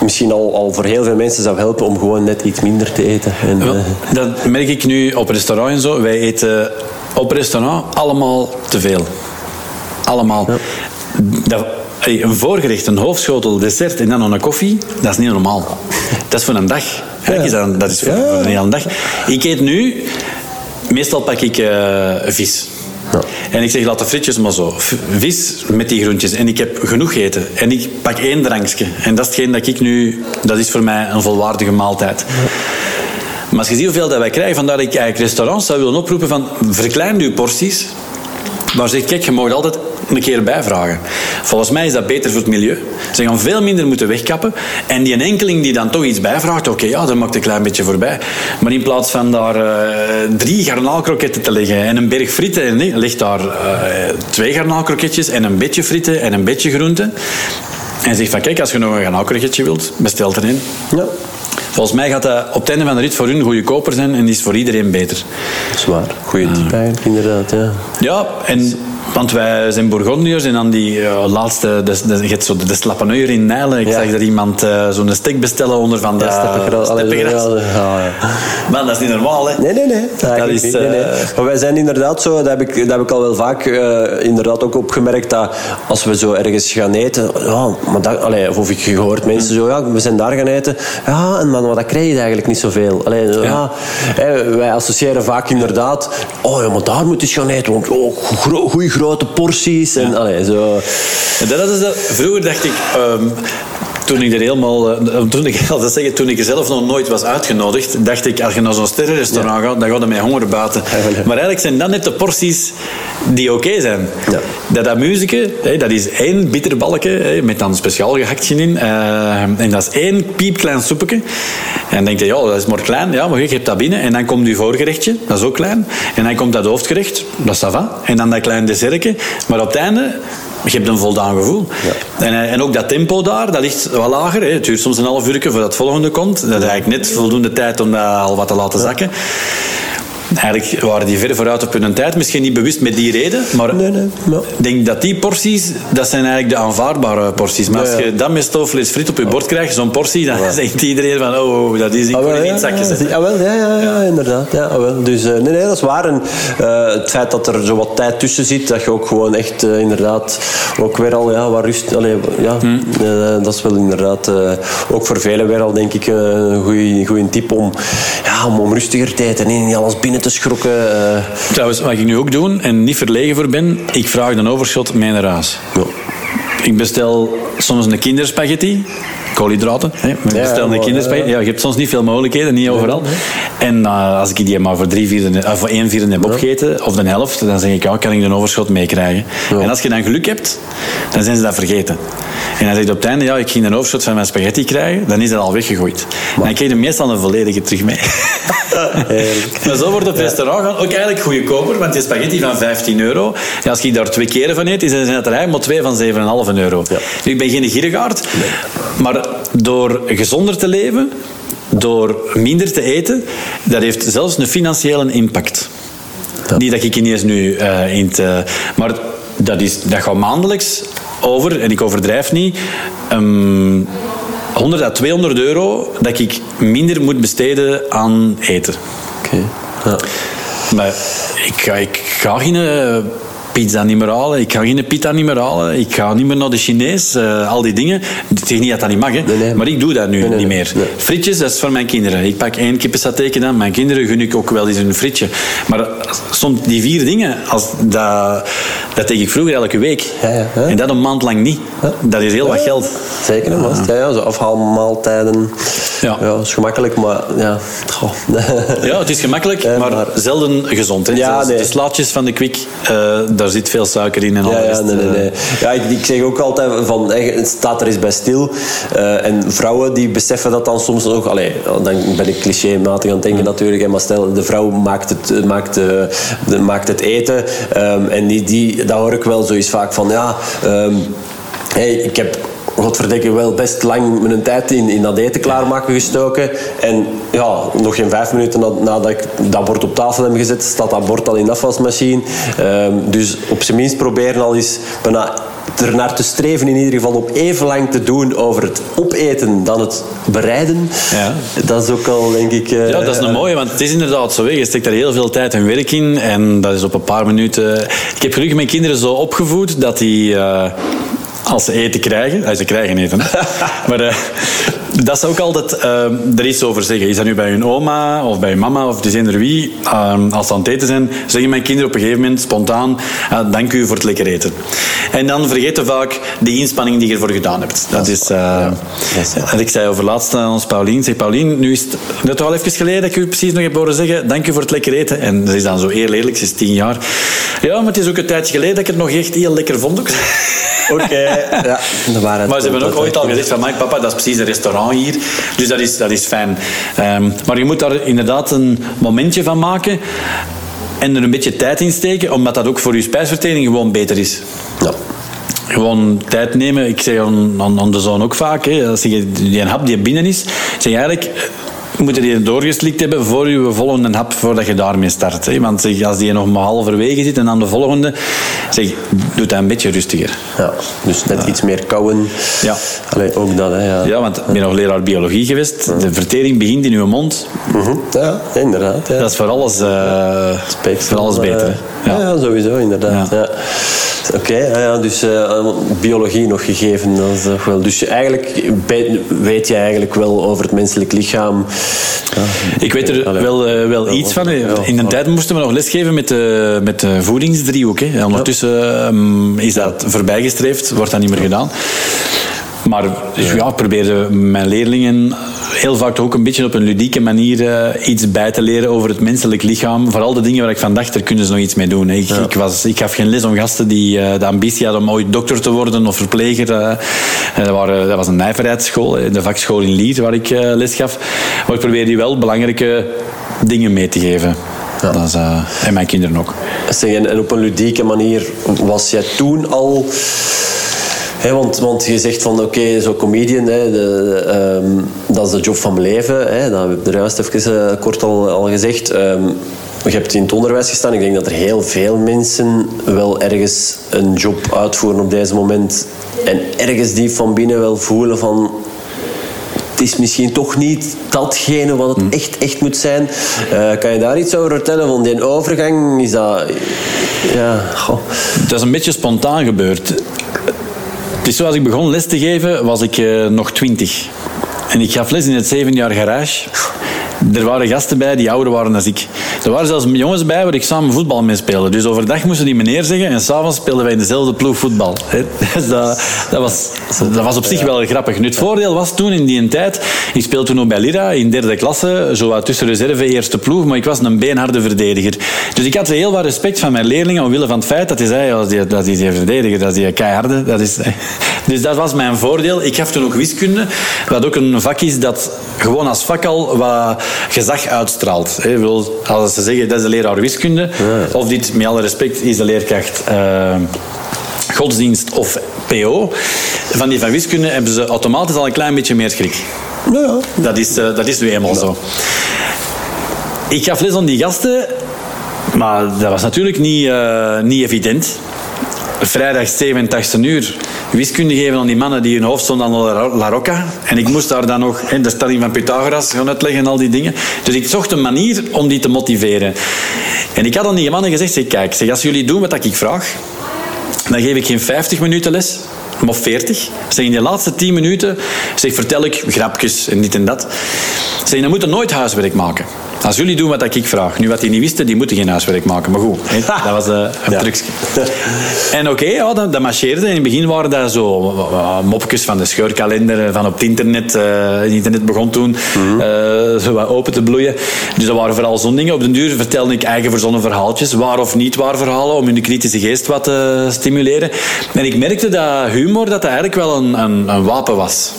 misschien al, al voor heel veel mensen zou helpen om gewoon net iets minder te eten. En, uh, dat merk ik nu op restaurant en zo. Wij eten op restaurant allemaal te veel. Allemaal. Ja. Dat, een voorgerecht, een hoofdschotel, dessert en dan nog een koffie, dat is niet normaal. Dat is voor een dag. Ja. Dat, is voor een hele dag. Ik eet nu, meestal pak ik uh, vis. Ja. En ik zeg, laat de frietjes maar zo. Vis met die groentjes. En ik heb genoeg gegeten. En ik pak één drankje. En dat is hetgeen dat ik nu... Dat is voor mij een volwaardige maaltijd. Ja. Maar als je ziet hoeveel dat wij krijgen, vandaar dat ik eigenlijk restaurants zou willen oproepen van verklein uw porties. Maar zeg, kijk, je mag altijd een keer bijvragen. Volgens mij is dat beter voor het milieu. Ze gaan veel minder moeten wegkappen. En die enkeling die dan toch iets bijvraagt, oké, ja, dat maakt een klein beetje voorbij. Maar in plaats van daar uh, drie garnaalkroketten te leggen en een berg frieten, nee, ligt daar uh, twee garnaalkroketjes en een beetje frieten en een beetje groente. En zegt van, kijk, als je nog een garnaalkroketje wilt, bestel erin. Ja. Volgens mij gaat dat op het einde van de rit voor hun goede koper zijn en is voor iedereen beter. Zwaar. Goeie tip eigenlijk, inderdaad. Ja, ja en want wij zijn Bourgondiërs en dan die uh, laatste, de, de, je hebt zo de, de slappeneur in Nijlen. Ik ja. zag er iemand uh, zo'n steak bestellen onder van de ja, steppengras. Ja, ja. Maar dat is niet normaal, hè? Nee, nee, nee. Dat is, niet, nee, nee. Uh... Maar wij zijn inderdaad zo, dat heb ik, dat heb ik al wel vaak inderdaad ook opgemerkt, dat als we zo ergens gaan eten, ja, maar dat, allee, of ik gehoord mensen zo, ja, we zijn daar gaan eten. Ja, en man, maar dat krijg je eigenlijk niet zoveel. Allee, ja. wij associëren vaak inderdaad, oh ja, maar daar moet je gaan eten, want oh, goede grote porties. En, allee, zo. dat is dat, vroeger dacht ik... Um, toen ik er helemaal, uh, toen ik, dat zeggen, toen ik er zelf nog nooit was uitgenodigd, dacht ik, als je naar zo'n sterrenrestaurant ja. gaat, dan gaat het mij honger baten. Maar eigenlijk zijn dat net de porties die oké zijn. Ja. Dat amuseke, dat is één bitterbalkje met dan speciaal gehaktje in. Uh, en dat is één piepklein soepje. En dan denk je, ja, dat is maar klein. Ja, maar je hebt dat binnen. En dan komt je voorgerechtje, dat is ook klein. En dan komt dat hoofdgerecht, dat is va. En dan dat klein dessertje. Maar op het einde je hebt een voldaan gevoel. Ja. En, eh, en ook dat tempo daar, dat ligt wat lager. Hè. Het duurt soms een half uur voordat het volgende komt. Dat is eigenlijk net voldoende tijd om dat al wat te laten zakken. Eigenlijk waren die ver vooruit op hun tijd. Misschien niet bewust met die reden. Maar nee, nee, ik denk dat die porties, dat zijn eigenlijk de aanvaardbare porties. Maar als je dat met stoofvlees friet op je bord krijgt, zo'n portie, dan zegt iedereen van, oh, dat is ik ah, wel, in zakje zetten. Ah, wel, ja, ja, ja, inderdaad. Ja, ah, wel. Dus uh, nee, nee, dat is waar. En, uh, het feit dat er zo wat tijd tussen zit, dat je ook gewoon echt uh, inderdaad ook weer al ja, wat rust... Allee, ja, hmm. dat is wel inderdaad ook voor velen weer al, denk ik, een goede tip om, ja, om, om rustiger eten en niet alles binnen te schrokken. Uh... Trouwens, wat ik nu ook doe en niet verlegen voor ben, ik vraag een overschot mijn raas. Ja. Ik bestel soms een kinderspaghetti koolhydraten. Hè. Bestel een kinderspaghetti. Ja, je hebt soms niet veel mogelijkheden, niet overal. En uh, als ik die maar voor, drie vierde, uh, voor één vierde heb opgegeten, of de helft, dan zeg ik, ja, kan ik een overschot meekrijgen. En als je dan geluk hebt, dan zijn ze dat vergeten. En dan zegt op het einde, ja, ik ging een overschot van mijn spaghetti krijgen, dan is dat al weggegooid. Maar. En ik kreeg er meestal een volledige terug mee. maar zo wordt het restaurant gaan ook eigenlijk goedkoper, want die spaghetti van 15 euro, ja, als ik daar twee keren van eet, zijn het er eigenlijk maar twee van 7,5 euro. Ja. Nu, ik ben geen giergaard, maar door gezonder te leven, door minder te eten, dat heeft zelfs een financiële impact. Niet dat ik ineens nu uh, in te, maar dat, is, dat gaat maandelijks over, en ik overdrijf niet, um, 100 à 200 euro dat ik minder moet besteden aan eten. Oké. Ja. Maar ik ga, ik ga geen eh, pizza niet meer halen, ik ga geen pita niet meer halen, ik ga niet meer naar de Chinees, uh, al die dingen. Ik zeg niet dat dat niet mag, hè. maar ik doe dat nu niet meer. Frietjes, dat is voor mijn kinderen. Ik pak één kippensatéetje dan, mijn kinderen gun ik ook wel eens een frietje. Maar soms die vier dingen, als dat, dat deed ik vroeger elke week. Ja, ja, en dat een maand lang niet. Dat is heel wat geld. Zeker, ja. Ja, ja, zo afhaalmaaltijden. Ja. ja, is gemakkelijk, maar ja. ja, het is gemakkelijk, maar, zelden gezond. Hè. Ja, nee. De slaatjes van de kwik, uh, daar zit veel suiker in en ja, Ja, nee, nee, nee. ja ik, ik, zeg ook altijd van, het staat er eens bij stil. Uh, en vrouwen die beseffen dat dan soms nog... Allee, dan ben ik clichématig aan het denken natuurlijk. Maar stel, de vrouw maakt het, maakt, uh, maakt het eten. Um, en die, die, dat hoor ik wel zoiets vaak van... Ja, um, hey, ik heb godverdikke wel best lang mijn tijd in, in dat eten klaarmaken gestoken. En ja, nog geen vijf minuten nadat ik dat bord op tafel heb gezet, staat dat bord al in de afwasmachine. Um, dus op zijn minst proberen al eens bijna ernaar te streven in ieder geval om even lang te doen over het opeten dan het bereiden. Ja. Dat is ook al, denk ik... Uh, ja, dat is een mooie, want het is inderdaad zo. Je steekt daar heel veel tijd en werk in en dat is op een paar minuten... Ik heb gelukkig mijn kinderen zo opgevoed dat die... Uh, als ze eten krijgen. Ah, ze krijgen eten. maar uh, dat is ook altijd uh, er iets over zeggen. Is dat nu bij hun oma of bij hun mama of er wie? Uh, als ze aan het eten zijn, zeggen mijn kinderen op een gegeven moment spontaan: Dank u voor het lekker eten. En dan vergeten vaak de inspanning die je ervoor gedaan hebt. Dat is. Ja. ik zei over laatst aan ons Paulien: zeg, Paulien, nu is het net al even geleden dat ik u precies nog heb horen zeggen: Dank u voor het lekker eten. En dat is dan zo eerlijk, eerlijk, ze is tien jaar. Ja, maar het is ook een tijdje geleden dat ik het nog echt heel lekker vond. Oké, ja. Maar ze hebben ook ooit al gezegd van, Mike, papa, dat is precies een restaurant hier. Dus dat is, dat is fijn. Ehm, maar je moet daar inderdaad een momentje van maken en er een beetje tijd in steken, omdat dat ook voor je spijsvertering gewoon beter is. Ja. Gewoon tijd nemen. Ik zeg aan, aan, de zoon ook vaak, hè, als je die een hap die binnen is, zeg eigenlijk moet je die doorgeslikt hebben voor je volgende hap, voordat je daarmee start. Hè? Want zeg, als die nog maar halverwege zit en dan de volgende, zeg, doe dat een beetje rustiger. Ja, dus net iets meer kouwen. Ja. Allee, ook dat, hè. Ja, ja want ik ben nog leraar biologie geweest. De vertering begint in je mond. Mhm. Ja, inderdaad. Ja. Dat is voor alles, uh, voor alles beter. Uh, ja. sowieso, inderdaad. Ja. Oké, ja, dus uh, biologie nog gegeven. Dat is wel. Dus eigenlijk weet je eigenlijk wel over het menselijk lichaam. Ik weet er wel, uh, wel iets van. In de tijd moesten we nog lesgeven met de, met de voedingsdriehoek. Hè. Ondertussen um, is dat voorbijgestreefd, wordt dat niet meer gedaan. Maar dus ja, ik probeerde mijn leerlingen heel vaak ook een beetje op een ludieke manier uh, iets bij te leren over het menselijk lichaam. Vooral de dingen waar ik van dacht, daar kunnen ze nog iets mee doen. Ik, ik, was, ik gaf geen les om gasten die uh, de ambitie hadden om ooit dokter te worden of verpleger. Uh, dat, waren, dat was een nijverheidsschool, de vakschool in Lier, waar ik les gaf. Maar ik probeerde die wel belangrijke dingen mee te geven. Ja. Dat is, en mijn kinderen ook. Zeg, en op een ludieke manier was jij toen al want, want je zegt van oké, okay, zo comedian, de, um, dat is de job van mijn leven. Hè, dat heb ik er juist even uh, kort al, al gezegd. Um, je hebt in het onderwijs gestaan. Ik denk dat er heel veel mensen wel ergens een job uitvoeren op deze moment. En ergens die van binnen wel voelen van het is misschien toch niet datgene wat het hmm. echt, echt moet zijn. Uh, kan je daar iets over vertellen? Van die overgang, is dat... Ja, goh. Dat is een beetje spontaan gebeurd. Is zoals ik begon les te geven, was ik uh, nog twintig. En ik gaf les in het zeven jaar garage. Er waren gasten bij die ouder waren dan ik. Er waren zelfs jongens bij waar ik samen voetbal mee speelde. Dus overdag moesten die meneer zeggen en s'avonds speelden wij in dezelfde ploeg voetbal. Dus dat, dat, was, dat was op zich wel grappig. Nu, het voordeel was toen in die tijd, ik speelde toen nog bij Lira in derde klasse, zo tussen reserve eerste ploeg, maar ik was een beenharde verdediger. Dus ik had heel wat respect van mijn leerlingen omwille van het feit dat hij zei, ja, die, dat is die verdediger, dat is die keiharde. Dat is, dus dat was mijn voordeel. Ik gaf toen ook wiskunde, wat ook een vak is dat gewoon als vak al wat gezag uitstraalt. Als ze zeggen dat is de leraar wiskunde, of dit, met alle respect, is de leerkracht uh, godsdienst of PO. Van die van wiskunde hebben ze automatisch al een klein beetje meer schrik. Ja. Dat, is, uh, dat is nu eenmaal zo. Ik gaf les aan die gasten, maar dat was natuurlijk niet, uh, niet evident. Vrijdag 87 uur wiskunde geven aan die mannen die hun hoofd stonden aan La Rocca. En ik moest daar dan nog de stelling van Pythagoras gaan uitleggen en al die dingen. Dus ik zocht een manier om die te motiveren. En ik had aan die mannen gezegd, zeg, kijk, zeg, als jullie doen wat ik vraag, dan geef ik geen 50 minuten les, maar 40. Zeg, in de laatste 10 minuten zeg, vertel ik grapjes en dit en dat. Zeg, dan moeten nooit huiswerk maken. Als jullie doen wat ik vraag. Nu, wat die niet wisten, die moeten geen huiswerk maken. Maar goed, dat was uh, een ja. trucje. En oké, okay, ja, dat, dat, marcheerde. In het begin waren dat zo mopjes van de scheurkalender, eh, van op het internet. Uh, het internet begon toen mm -hmm. zo wat open te bloeien. Dus dat waren vooral zo'n dingen. Op den duur vertelde ik eigen verzonnen verhaaltjes. Waar of niet waar verhalen, om hun kritische geest wat te stimuleren. En ik merkte dat humor dat, dat eigenlijk wel een, een, een wapen was.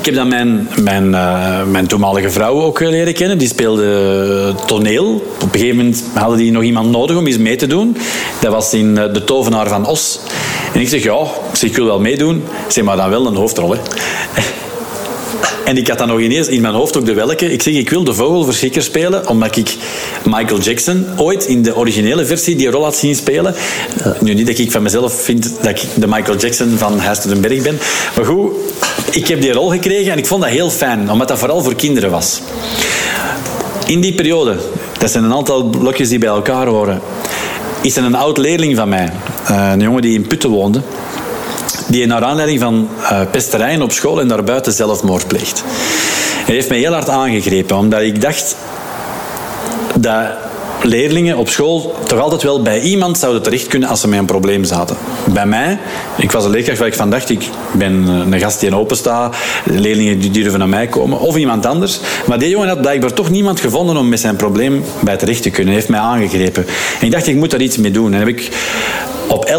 Ik heb dan mijn, mijn, uh, mijn toenmalige vrouw ook leren kennen. Die speelde toneel. Op een gegeven moment hadden die nog iemand nodig om iets mee te doen. Dat was in eh, De Tovenaar van Os. En ik zeg, ja, ik, wil wel meedoen. Zeg, maar dan wel een hoofdrol. En ik had dan nog ineens in mijn hoofd ook de welke. Ik zeg, ik wil de vogelverschikker spelen, omdat ik Michael Jackson ooit in de originele versie die rol had zien spelen. Nu niet dat ik van mezelf vind dat ik de Michael Jackson van Huis ben. Maar goed, ik heb die rol gekregen en ik vond dat heel fijn, omdat dat vooral voor kinderen was. In die periode, dat zijn een aantal blokjes die bij elkaar horen, is er een oud leerling van mij, eh, een jongen die in Putten woonde, die naar aanleiding van uh, pesterijen op school en daarbuiten zelfmoord pleegt. Hij heeft mij heel hard aangegrepen, omdat ik dacht dat leerlingen op school toch altijd wel bij iemand zouden terecht kunnen als ze met een probleem zaten. Bij mij, ik was een leerkracht waar ik van dacht, ik ben een gast die open staat, leerlingen die durven naar mij komen, of iemand anders. Maar die jongen had blijkbaar toch niemand gevonden om met zijn probleem bij terecht te kunnen. Hij heeft mij aangegrepen. En ik dacht, ik moet daar iets mee doen. En heb ik op 11-11-2001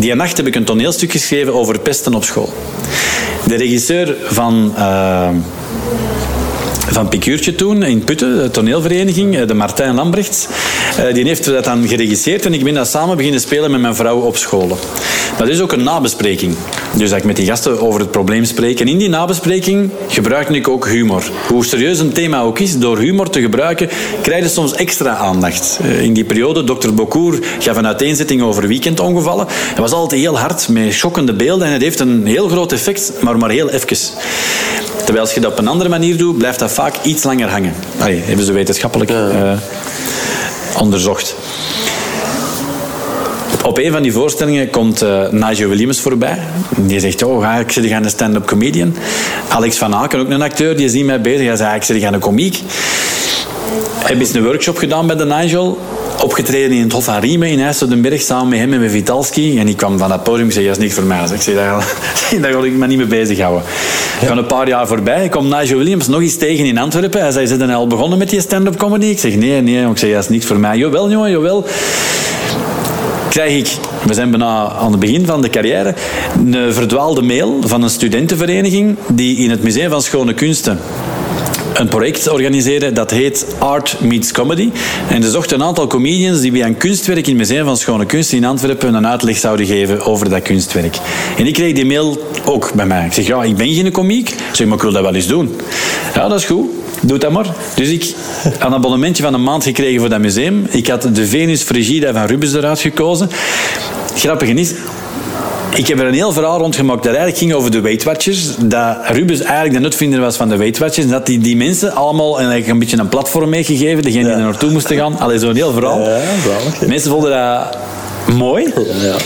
die nacht heb ik een toneelstuk geschreven over pesten op school. De regisseur van... Uh, van Pikuurtje toen in Putten, de toneelvereniging, eh, de Martijn Lambrechts. Eh, die heeft dat dan geregisseerd en ik ben dat samen beginnen spelen met mijn vrouw op scholen. Dat is ook een nabespreking. Dus dat ik met die gasten over het probleem spreek. En in die nabespreking gebruik ik ook humor. Hoe serieus een thema ook is, door humor te gebruiken, krijg je soms extra aandacht. Eh, in die periode, dokter Bokour gaf een uiteenzetting over weekendongevallen. Het was altijd heel hard, met schokkende beelden. En het heeft een heel groot effect, maar maar heel even. Terwijl als je dat op een andere manier doet, blijft dat vaak iets langer hangen. Allee, hebben ze wetenschappelijk uh, onderzocht. Op een van die voorstellingen komt uh, Nigel Williams voorbij. Die zegt, oh, ga ik zit een stand-up comedian. Alex van Aken, ook een acteur, die ziet mij bezig. Hij zegt, ik zit een komiek. Heb eens een workshop gedaan bij de Nigel. Opgetreden in het Hof van Riemen in IJsseldenberg samen met hem en met Vitalski. En ik kwam van dat podium en zei, dat is niet voor mij. Dus ik zei, daar, wil ik me niet mee bezighouden. Gaan een paar jaar voorbij. Ik kom Nigel Williams nog eens tegen in Antwerpen. Hij zei, ze zijn al begonnen met die stand-up comedy? Ik zeg, nee, nee. Ik zei, dat is niet voor mij. Jawel, jongen, jawel krijg ik, we zijn bijna aan het begin van de carrière, een verdwaalde mail van een studentenvereniging die in het Museum van Schone Kunsten een project organiseren dat heet Art Meets Comedy. En ze zochten een aantal comedians die bij een kunstwerk in het Museum van Schone Kunst in Antwerpen een uitleg zouden geven over dat kunstwerk. En ik kreeg die mail ook bij mij. Ik zeg, ja, ik ben geen komiek. Ik zeg, maar ik wil dat wel eens doen. Ja, dat is goed. Doe dat maar. Dus ik had een abonnementje van een maand gekregen voor dat museum. Ik had de Venus Frigida van Rubens eruit gekozen. Grappig is, ik heb er een heel verhaal rondgemaakt dat eigenlijk ging over de Weight Watchers. Dat Rubens eigenlijk de nutvinder was van de Weight Watchers. En dat die, die mensen allemaal eigenlijk een beetje een platform meegegeven. Degene die er naartoe moesten gaan. Allee, zo'n heel verhaal. Ja, mensen vonden dat mooi. Ja.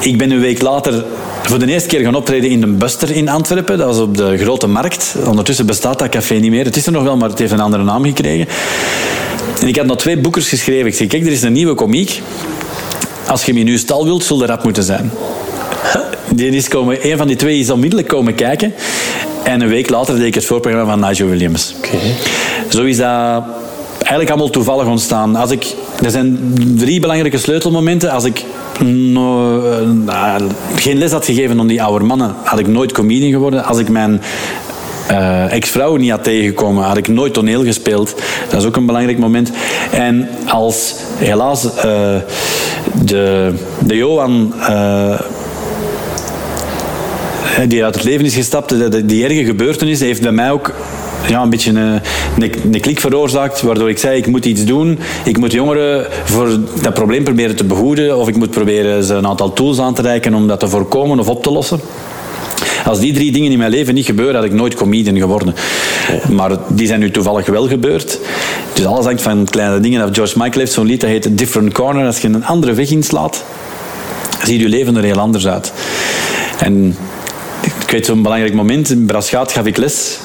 Ik ben een week later voor de eerste keer gaan optreden in de Buster in Antwerpen. Dat was op de Grote Markt. Ondertussen bestaat dat café niet meer. Het is er nog wel, maar het heeft een andere naam gekregen. En ik had nog twee boekers geschreven. Ik zei, kijk, er is een nieuwe komiek. Als je hem in stal wilt, zul rap moeten zijn. Die is komen, een van die twee is onmiddellijk komen kijken. En een week later deed ik het voorprogramma van Nigel Williams. Okay. Zo is dat eigenlijk allemaal toevallig ontstaan. Als ik, er zijn drie belangrijke sleutelmomenten. Als ik no, uh, geen les had gegeven aan die oude mannen, had ik nooit comedian geworden. Als ik mijn uh, ex-vrouw niet had tegengekomen, had ik nooit toneel gespeeld. Dat is ook een belangrijk moment. En als helaas uh, de, de Johan die uit het leven is gestapt, die erge gebeurtenis heeft bij mij ook ja, een beetje een, een, een, klik veroorzaakt, waardoor ik zei, ik moet iets doen. Ik moet jongeren voor dat probleem proberen te behoeden, of ik moet proberen ze een aantal tools aan te reiken om dat te voorkomen of op te lossen. Als die drie dingen in mijn leven niet gebeuren, had ik nooit comedian geworden. Maar die zijn nu toevallig wel gebeurd. Dus alles hangt van kleine dingen George Michael heeft zo'n lied dat heet Different Corner. Als je een andere weg inslaat, ziet je leven er heel anders uit. En ik weet zo'n belangrijk moment. In Braschaat gaf ik les.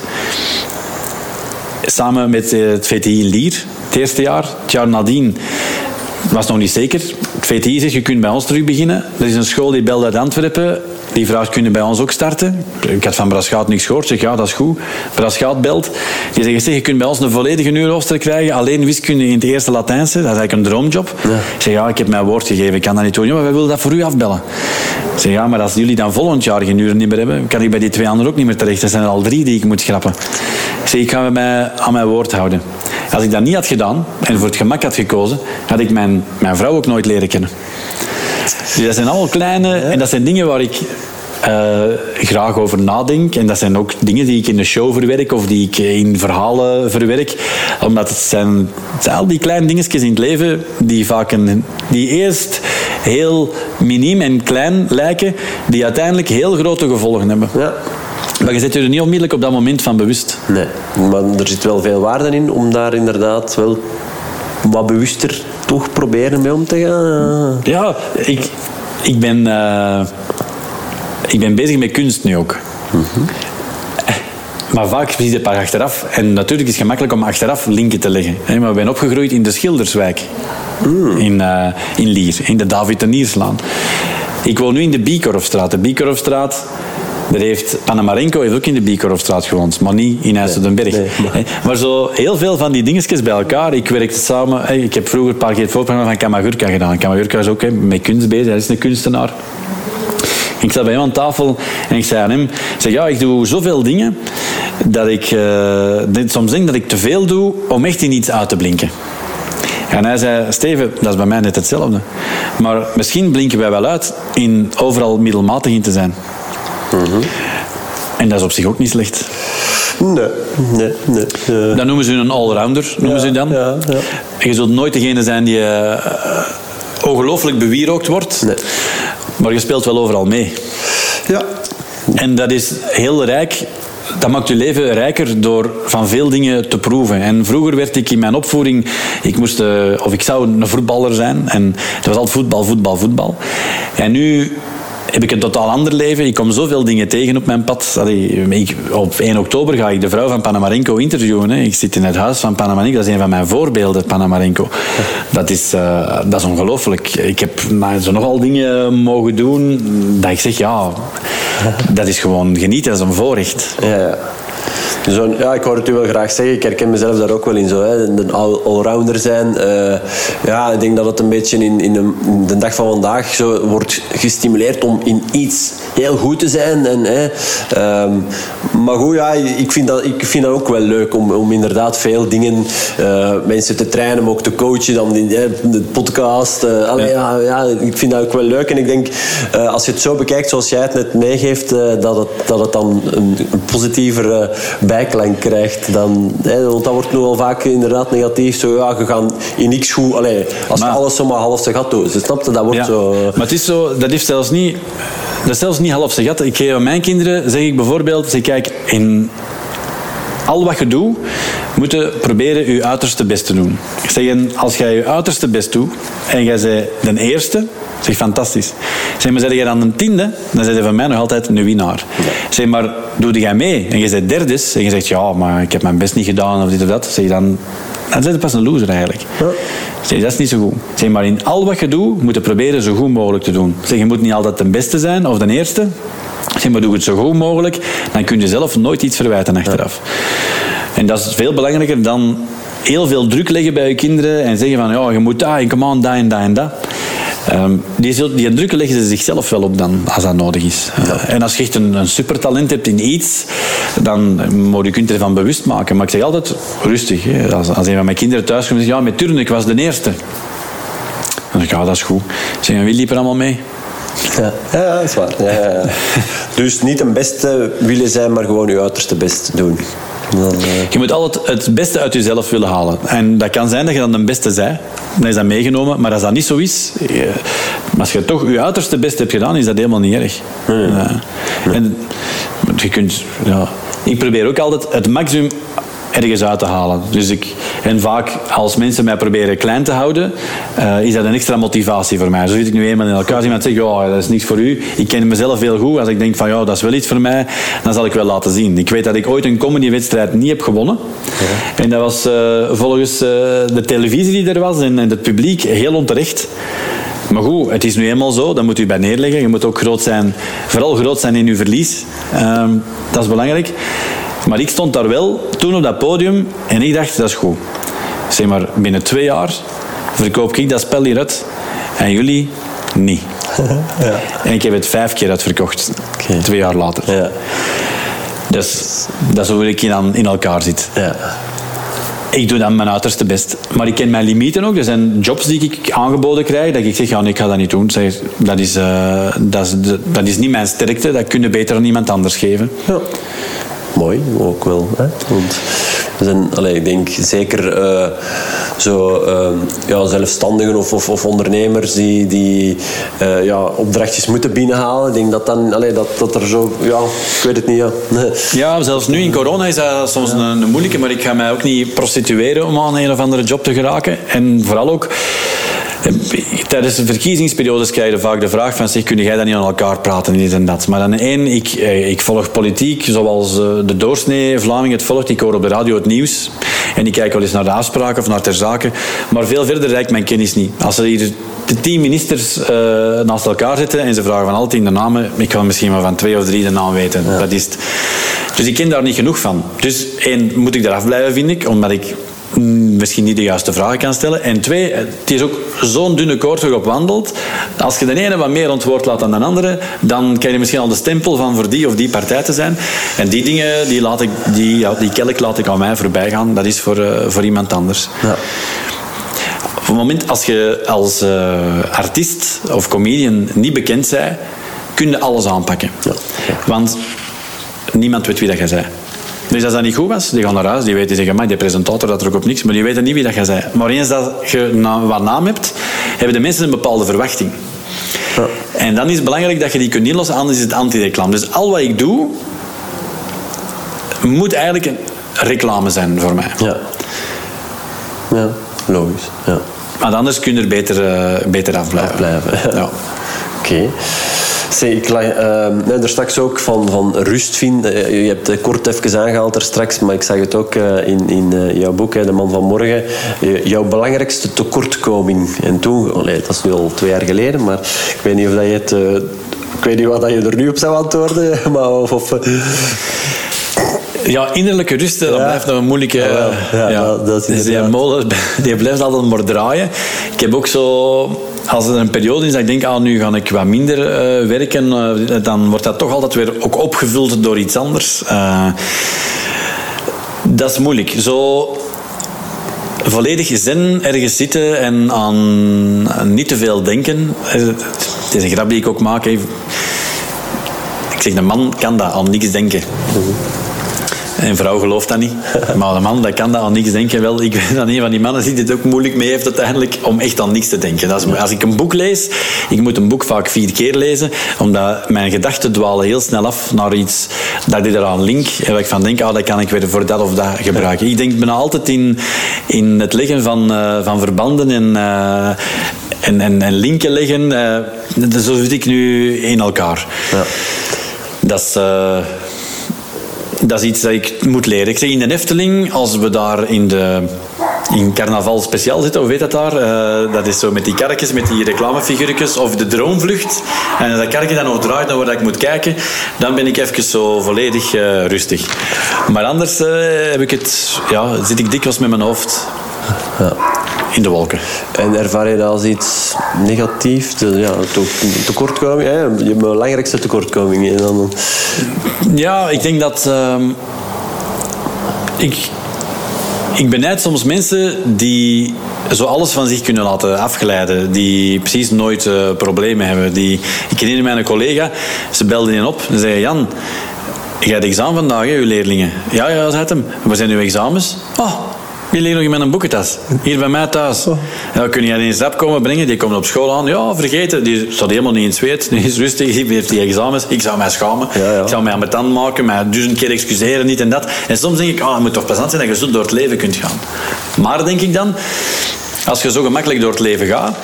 Samen met eh, het VTI in Lier, het eerste jaar. Het jaar nadien was nog niet zeker. VTI zegt, je kunt bij ons terug beginnen. Er is een school die belde uit Antwerpen. Die vraagt, kunnen bij ons ook starten? Ik had van Braschaat niks gehoord. Zeg, ja, dat is goed. Braschaat belt. Die zegt, zeg, je kunt bij ons een volledige uurrooster krijgen. Alleen wiskunde in het eerste Latijnse. Dat is eigenlijk een droomjob. Ja. Ik zeg, ja, ik heb mijn woord gegeven. Ik kan dat niet doen. Ja, maar wij willen dat voor u afbellen. Ik zeg, ja, maar als jullie dan volgend jaar geen uren niet meer hebben, kan ik bij die twee anderen ook niet meer terecht. Er zijn er al drie die ik moet schrappen. Ik zeg, ik ga mij aan mijn woord houden. Als ik dat niet had gedaan en voor het gemak had gekozen, had ik mijn, mijn vrouw ook nooit leren kennen. Dus dat zijn allemaal kleine... En dat zijn dingen waar ik uh, graag over nadenk. En dat zijn ook dingen die ik in de show verwerk of die ik in verhalen verwerk. Omdat het zijn, het zijn al die kleine dingetjes in het leven die vaak een, die eerst heel miniem en klein lijken, die uiteindelijk heel grote gevolgen hebben. Ja. Maar je zet je er niet onmiddellijk op dat moment van bewust. Nee, maar er zit wel veel waarde in om daar inderdaad wel wat bewuster toch proberen mee om te gaan. Ja, ik, ik ben... Uh, ik ben bezig met kunst nu ook. Maar vaak zie je het pas achteraf. En natuurlijk is het gemakkelijk om achteraf linken te leggen. Maar we zijn opgegroeid in de Schilderswijk. Mm. In, uh, in Lier, in de David Nierslaan. Ik woon nu in de Biekorfstraat. De Biekorfstraat, daar heeft Panamarenko heeft ook in de Biekorfstraat gewoond, maar niet in IJsseldenberg. Nee, maar... maar... zo heel veel van die dingetjes bij elkaar. Ik werkte samen, ik heb vroeger een paar keer het voorprogramma van Kamagurka gedaan. Kamagurka is ook met kunst bezig, hij is een kunstenaar. Ik zat bij hem aan tafel en ik zei aan hem, zeg, ja, ik doe zoveel dingen dat ik uh, soms denk dat ik te veel doe om echt in iets uit te blinken. En hij zei, Steven, dat is bij mij net hetzelfde. Maar misschien blinken wij wel uit in overal middelmatig in te zijn. Mhm. En dat is op zich ook niet slecht. Nee, nee, nee. Dat noemen ze een allrounder, noemen ze dan. Ja, ja. Je zult nooit degene zijn die uh, ongelooflijk bewierookt wordt. Nee. Maar je speelt wel overal mee. Ja. En dat is heel rijk dat maakt je leven rijker door van veel dingen te proeven. En vroeger werd ik in mijn opvoeding, ik moest, eh, of ik zou een voetballer zijn. En het was altijd voetbal, voetbal, voetbal. En nu heb ik een totaal ander leven. Ik kom zoveel dingen tegen op mijn pad. Op 1 oktober ga ik de vrouw van Panamarenko interviewen. Hè. Ik zit in het huis van Panamarenko. Dat is een van mijn voorbeelden, Panamarenko. Dat is, uh, dat is ongelooflijk. Ik heb nou, zo nogal dingen mogen doen dat ik zeg, ja, dat is gewoon genieten. Dat is een voorrecht. Ja, ja, ik hoor het u wel graag zeggen. Ik herken mezelf daar ook wel in. Zo, hè. Een allrounder zijn. Uh, ja, ik denk dat het een beetje in, in, de, in, de, dag van vandaag zo wordt gestimuleerd om in iets heel goed te zijn. En, hè. Um, maar goed, ja, ik vind dat, ik vind dat ook wel leuk om, om inderdaad veel dingen, uh, mensen te trainen, maar ook te coachen. Dan in de podcast. Uh, allee, ja. ja. ik vind dat ook wel leuk. En ik denk, als je het zo bekijkt zoals jij het net meegeeft, dat, het, dat het dan een, een positiever bijklank krijgt. Dan, hè, want dat wordt nu al vaak inderdaad negatief. Zo, ja, je gaat in niks goed. Allee, als maar, je alles zomaar half zijn gat doet. Snap je? Dat wordt zo... Maar het is zo, dat heeft zelfs niet... Dat is zelfs niet half zijn gat. Ik geef aan mijn kinderen, zeg ik bijvoorbeeld, zeg, kijk, in al wat je doet, moet je proberen je uiterste best te doen. Ik zeg, als jij je uiterste best doet en jij bent de eerste, zeg fantastisch. Zeg maar, zeg jij dan een tiende, dan zijn je van mij nog altijd een winnaar. Zeg maar, doe jij mee en je bent derde en je zegt, ja, maar ik heb mijn best niet gedaan of dit of dat, zeg je dan, dan ben je pas een loser eigenlijk. Ja. Zeg, dat is niet zo goed. Zeg maar, in al wat je doet, moet je proberen zo goed mogelijk te doen. Zeg, je moet niet altijd de beste zijn of de eerste, Zeg maar, doe het zo goed mogelijk, dan kun je zelf nooit iets verwijten achteraf. En dat is veel belangrijker dan heel veel druk leggen bij je kinderen en zeggen van ja, je moet daar en aan, dat en dat en dat. Um, die, die druk leggen ze zichzelf wel op dan, als dat nodig is. Uh, en als je echt een, een supertalent hebt in iets, dan moet je kunt ervan bewust maken. Maar ik zeg altijd rustig. Hè. Als, als een van mijn kinderen thuis komt en zegt, ja, met turnen, ik was de eerste. Dan zeg ik, ja, dat is goed. Ik zeg, wie liep er allemaal mee? Ja, ja dat is waar. Ja, ja, dus niet een beste willen zijn, maar gewoon je uiterste best doen. Dan, uh... Je moet altijd het beste uit jezelf willen halen. En dat kan zijn dat je dan de beste zij. Dan is dat meegenomen. Maar als dat niet zo is... Je, als je toch je uiterste best hebt gedaan, is dat helemaal niet erg. Nee. En je kunt... Ja, ik probeer ook altijd het maximum ergens uit te halen. Dus ik, en vaak als mensen mij proberen klein te houden, uh, is dat een extra motivatie voor mij. Zo zit ik nu eenmaal in elkaar. Als iemand zegt, ja, dat is niks voor u. Ik ken mezelf heel goed. Als ik denk van, ja, dat is wel iets voor mij, dan zal ik wel laten zien. Ik weet dat ik ooit een comedywedstrijd niet heb gewonnen. Ja. En dat was uh, volgens uh, de televisie die er was en, en het publiek heel onterecht. Maar goed, het is nu eenmaal zo, dat moet u bij neerleggen. Je moet ook groot zijn, vooral groot zijn in uw verlies. Uh, dat is belangrijk. Maar ik stond daar wel toen op dat podium en ik dacht, dat is goed. Zeg maar, binnen twee jaar verkoop ik dat spel hier uit en jullie niet. ja. En ik heb het vijf keer uitverkocht, okay. twee jaar later. Ja. Dus dat is hoe ik in, in elkaar zit. Ja. Ik doe dan mijn uiterste best. Maar ik ken mijn limieten ook. Er zijn jobs die ik aangeboden krijg, dat ik zeg, ja, nee, ik ga dat niet doen. Zeg, dat, is, uh, dat, is, dat is niet mijn sterkte, dat kun je beter aan iemand anders geven. Ja mooi ook wel. Hè? Want we zijn, allez, ik denk zeker uh, zo, uh, ja, zelfstandigen of, of, of, ondernemers die, die uh, ja, opdrachtjes moeten binnenhalen. Ik denk dat, dan, allez, dat, dat er zo, ja, ik weet het niet. Ja. ja, zelfs nu in corona is dat soms ja. een, een moeilijke, maar ik ga mij ook niet prostitueren om aan een of andere job te geraken. En vooral ook Tijdens de verkiezingsperiodes krijg je vaak de vraag van zeg, kun jij dan niet aan elkaar praten en dit en dat. Maar dan één, ik, eh, ik volg politiek zoals eh, de doorsnee Vlaming het volgt. Ik hoor op de radio het nieuws en ik kijk wel eens naar de afspraken of naar ter zake. Maar veel verder reikt mijn kennis niet. Als er hier de tien ministers uh, naast elkaar zitten en ze vragen van al tien de namen, ik kan misschien maar van twee of drie de naam weten. Ja. Dat is het. Dus ik ken daar niet genoeg van. Dus één, moet ik eraf blijven, vind ik, omdat ik misschien niet de juiste vragen kan stellen. En twee, het is ook zo'n dunne koord waarop wandelt. Als je de ene wat meer antwoord laat dan de andere, dan krijg je misschien al de stempel van voor die of die partij te zijn. En die dingen, die, laat ik, die, ja, die kelk laat ik aan mij voorbij gaan. Dat is voor, uh, voor iemand anders. Ja. Op het moment als je als uh, artiest of comedian niet bekend bent, kun je alles aanpakken. Ja. Want niemand weet wie dat je bent. Dus als dat niet goed was, die gaan naar huis, die weten, zeggen, maar die presentator dat er ook op niks, maar die weten niet wie dat je bent. Maar eens dat je wat naam hebt, hebben de mensen een bepaalde verwachting. Ja. En dan is het belangrijk dat je die kunt inlossen, anders is het anti-reclame. Dus al wat ik doe, moet eigenlijk een reclame zijn voor mij. Ja, ja logisch. Ja. Maar anders kun je er beter, uh, beter afblijven. afblijven. Ja. Oké. Okay. Ik lag uh, er straks ook van, van rust vinden. Eh, je hebt het kort even aangehaald er straks, maar ik zag het ook uh, in, in jouw boek, De Man van Morgen. jouw belangrijkste tekortkoming. En toen, dat is nu al twee jaar geleden, maar ik weet niet of dat je het... ik weet niet wat je er nu op zou antwoorden, maar of... of ja, innerlijke rust, dat blijft nog een moeilijke... Ja, ja, ja. Dat, is die molen die blijft altijd maar draaien. Ik heb ook zo... Als er een periode is dat ik denk, ah, nu ga ik wat minder uh, werken, uh, dan wordt dat toch altijd weer ook opgevuld door iets anders. Uh, dat is moeilijk. Zo volledig zen ergens zitten en aan niet te veel denken. Het is een grap die ik ook maak. Ik zeg, een man kan dat, aan niks denken. Een vrouw gelooft dat niet. Maar een man dat kan dat aan niks denken. Wel, ik weet dat een van die mannen die het ook moeilijk mee heeft uiteindelijk om echt aan niks te denken. Dat is, als ik een boek lees, ik moet een boek vaak vier keer lezen, omdat mijn gedachten dwalen heel snel af naar iets dat ik eraan link. En waar ik van denk, ah, dat kan ik weer voor dat of dat gebruiken. Ik denk bijna altijd in, in het leggen van, uh, van verbanden en, uh, en, en, en, linken leggen. Uh, zo zit ik nu in elkaar. Ja. Dat is dat is iets dat ik moet leren. Ik zeg in de Efteling, als we daar in de in carnaval speciaal zitten, hoe weet dat daar? Uh, dat is zo met die karretjes, met die reclamefiguurtjes of de droomvlucht. En dat karretje dan nog draait naar waar ik moet kijken, dan ben ik even zo volledig uh, rustig. Maar anders uh, heb ik het, ja, zit ik dikwijls met mijn hoofd. Ja in de wolken. En ervaar je dat als iets negatiefs? Ja, tekortkoming, hè? je belangrijkste tekortkoming. Dan... Ja, ik denk dat... Uh, ik, ik benijd soms mensen die zo alles van zich kunnen laten afgeleiden. Die precies nooit uh, problemen hebben. Die, ik herinner mij een collega, ze belde in op en zei... Jan, je hebt examen vandaag, hè, uw leerlingen. Ja, ja, zei hem. Waar zijn uw examens? Oh, die liggen nog in mijn boekentas. Hier bij mij thuis. Oh. Ja, kun je die een stap komen brengen? Die komt op school aan. Ja, vergeten. Die staat helemaal niet in het zweet. Die is rustig. Die heeft die examens. Ik zou mij schamen. Ik zou mij aan mijn tand maken. Mij duizend keer excuseren. Niet en dat. En soms denk ik, oh, het moet toch plezant zijn dat je zo door het leven kunt gaan. Maar denk ik dan, als je zo gemakkelijk door het leven gaat,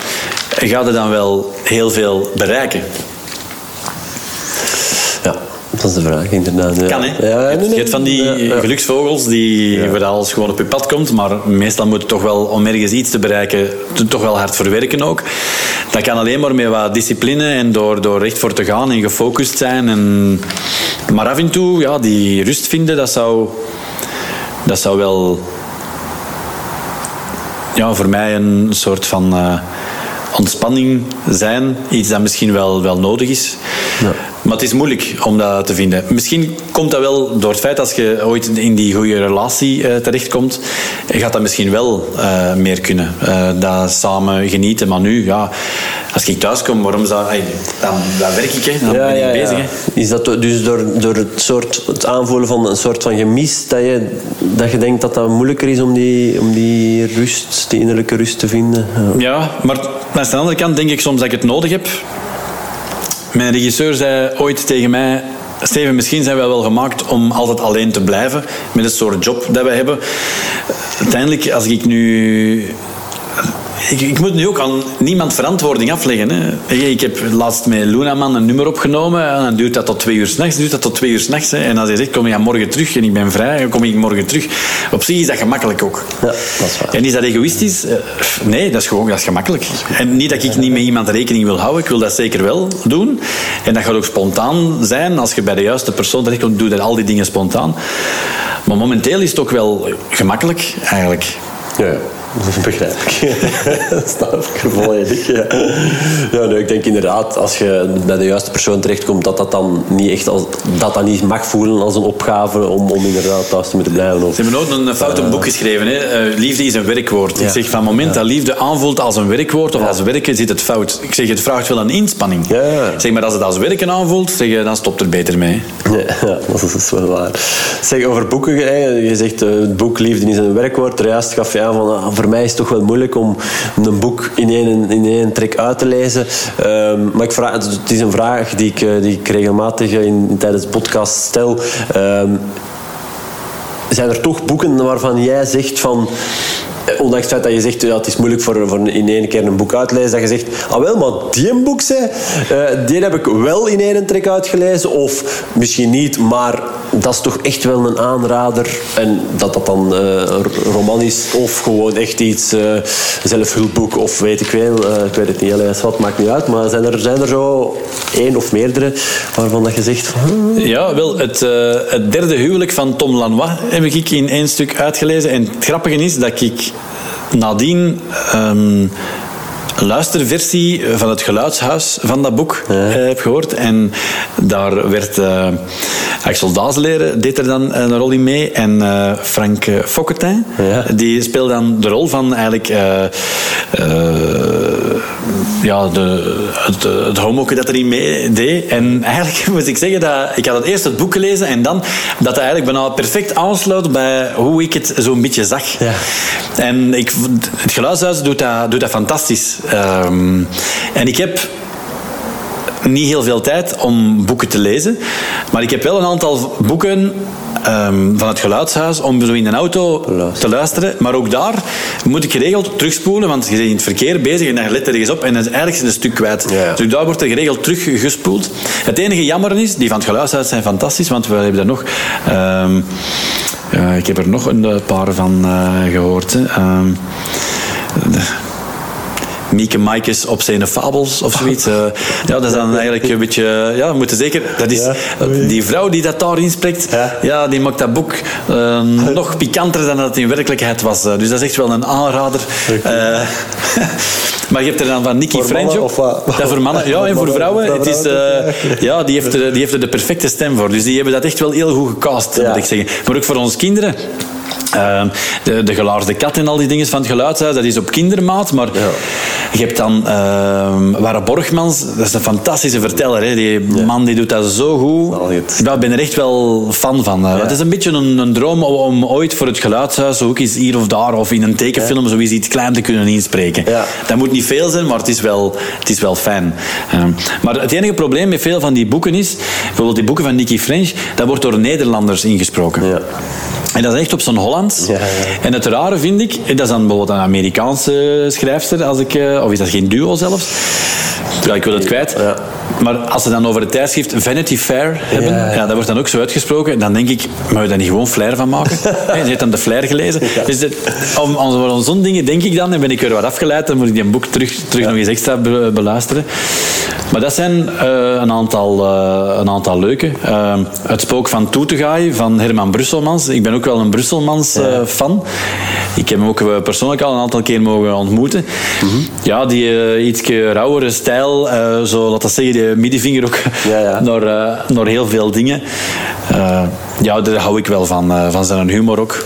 ga je dan wel heel veel bereiken. Dat is de vraag, inderdaad. Kan, hè? Ja, je hebt van die geluksvogels die ja. waar alles gewoon op je pad komt, maar meestal moet je toch wel, om ergens iets te bereiken, toch wel hard verwerken ook. Dat kan alleen maar met wat discipline en door, door recht voor te gaan en gefocust zijn. En... Maar af en toe, ja, die rust vinden, dat zou, dat zou wel ja, voor mij een soort van uh, ontspanning zijn. Iets dat misschien wel, wel nodig is. Ja. Maar het is moeilijk om dat te vinden. Misschien komt dat wel door het feit als je ooit in die goede relatie uh, terechtkomt, gaat dat misschien wel uh, meer kunnen. Uh, dat samen genieten. Maar nu, ja, als ik thuis kom, waarom zou dan, dan werk ik, hè. dan ja, ben ik ja, bezig. Hè. Is dat dus door, door het, soort, het aanvoelen van een soort van gemis dat je, dat je denkt dat dat moeilijker is om die, om die rust, die innerlijke rust te vinden? Ja, maar aan de andere kant denk ik soms dat ik het nodig heb. Mijn regisseur zei ooit tegen mij... Steven, misschien zijn wij wel gemaakt om altijd alleen te blijven met het soort job dat wij hebben. Uiteindelijk, als ik nu ik, ik, moet nu ook aan niemand verantwoording afleggen. Hè. Ik heb laatst met Lunaman een nummer opgenomen en dan duurt dat tot twee uur s'nachts. duurt dat tot twee uur s'nachts. En als hij zegt, kom je morgen terug en ik ben vrij, dan kom ik morgen terug. Op zich is dat gemakkelijk ook. Ja, dat is waar. En is dat egoïstisch? Eh, nee, dat is gewoon dat is gemakkelijk. En niet dat ik niet met iemand rekening wil houden, ik wil dat zeker wel doen. En dat gaat ook spontaan zijn. Als je bij de juiste persoon terechtkomt, doe je al die dingen spontaan. Maar momenteel is het ook wel gemakkelijk, eigenlijk. Ja. Begrijp ik. dat snap ik volledig. Ja. ja nee, ik denk inderdaad, als je bij de juiste persoon terechtkomt, dat dat dan niet echt als, dat dat niet mag voelen als een opgave om, om inderdaad thuis te moeten blijven. Of, Ze hebben ook een fout een boek geschreven. Hè? Uh, liefde is een werkwoord. Ik zeg van het moment dat liefde aanvoelt als een werkwoord of als werken, zit het fout. Ik zeg, het vraagt wel een inspanning. Zeg maar, als het als werken aanvoelt, zeg, dan stopt er beter mee. Ja, dat is wel waar. Zeg, over boeken, je zegt uh, het boek Liefde is een werkwoord. Juist gaf je aan van ah, voor mij is het toch wel moeilijk om een boek in één, in één trek uit te lezen. Um, maar ik vraag, het is een vraag die ik, eh, die ik regelmatig in, tijdens de podcast stel. Um, zijn er toch boeken waarvan jij zegt van ondanks het feit dat je zegt, ja, het is moeilijk voor, voor in één keer een boek uit te lezen, dat je zegt, ah wel, maar die boek, zei, uh, die heb ik wel in één trek uitgelezen. Of misschien niet, maar dat is toch echt wel een aanrader. En dat dat dan uh, een roman is of gewoon echt iets, uh, zelfhulpboek of weet ik veel. ik weet het niet, alles wat, maakt niet uit. Maar zijn er, zijn er zo één of meerdere waarvan dat je zegt... Van, ja, wel, het, het derde huwelijk van Tom Lanois heb ik in één stuk uitgelezen. En het grappige is dat ik nadien um, een luisterversie van het geluidshuis van dat boek ja. uh, heb gehoord. En daar werd uh, Axel Dazeleren deed er dan een rol in mee. En uh, Frank Fokketin, ja. die speelde dan de rol van eigenlijk ja, de, het, het homoke dat erin mee deed. En eigenlijk moet ik zeggen dat ik had het eerst het boek gelezen en dan dat hij eigenlijk bijna perfect aansluit bij hoe ik het zo'n beetje zag. Ja. En ik, het geluidshuis doet dat, doet dat fantastisch. Um, en ik heb niet heel veel tijd om boeken te lezen. Maar ik heb wel een aantal boeken um, van het geluidshuis om zo in een auto te luisteren. Maar ook daar moet ik geregeld terugspoelen, want je bent in het verkeer bezig en dan let er eens op en dan is eigenlijk een stuk kwijt. Dus daar wordt er geregeld teruggespoeld. Het enige jammer is, die van het geluidshuis zijn fantastisch, want we hebben er nog... Um, uh, ik heb er nog een paar van uh, gehoord. Hè. Um, Mieke Maikes op zijn fabels of zoiets. Uh, ja, dat is dan eigenlijk een beetje... Ja, we moeten zeker... Dat is, die vrouw die dat daarin spreekt, ja. ja die maakt dat boek uh, nog pikanter dan dat het in werkelijkheid was. Dus dat is echt wel een aanrader. Maar je hebt er dan van Nicky French. Ja, voor mannen. Ja, en voor vrouwen. Het is, ja, die, heeft er, die heeft er de perfecte stem voor. Dus die hebben dat echt wel heel goed gecast, moet ik zeggen. Maar ook voor onze kinderen. Uh, de, de gelaarde kat en al die dingen van het geluidshuis, dat is op kindermaat. Maar ja. je hebt dan uh, Ware Borgmans, dat is een fantastische verteller. Hè. Die ja. man die doet dat zo goed. Ik ben er echt wel fan van. Ja. Het is een beetje een, een, droom om ooit voor het geluidshuis, ook eens hier of daar, of in een tekenfilm, zoiets iets klein te kunnen inspreken. Dat moet niet veel zijn, maar het is wel, het is wel fijn. Uh, maar het enige probleem met veel van die boeken is, bijvoorbeeld die boeken van Nicky French, dat wordt door Nederlanders ingesproken. En dat is echt op zo'n Hollands. Ja, ja. En het rare vind ik, dat is dan bijvoorbeeld een Amerikaanse schrijfster, als ik, eh, of is dat geen duo zelfs? Ja, ik wil het kwijt. Ja. Maar als ze dan over het tijdschrift Vanity Fair hebben, ja, dat wordt dan ook zo uitgesproken. En dan denk ik, mag je daar niet gewoon flair van maken? je hebt dan de flair gelezen. Dus het, om, om zo'n dingen denk ik dan, en ben ik weer wat afgeleid, dan moet ik die boek terug, terug nog eens extra beluisteren. Maar dat zijn uh, een, aantal, uh, een aantal leuke. Uh, het spook van Toetegaai van Herman Brusselmans. Ik ben ook wel een Brusselmans fan. Ik heb hem ook persoonlijk al een aantal keer mogen ontmoeten. Mm -hmm. Ja, die iets rauwere stijl, zo laten we zeggen, de middenvinger ook ja, ja. Naar, naar heel veel dingen. ja, daar hou ik wel van, van zijn humor ook.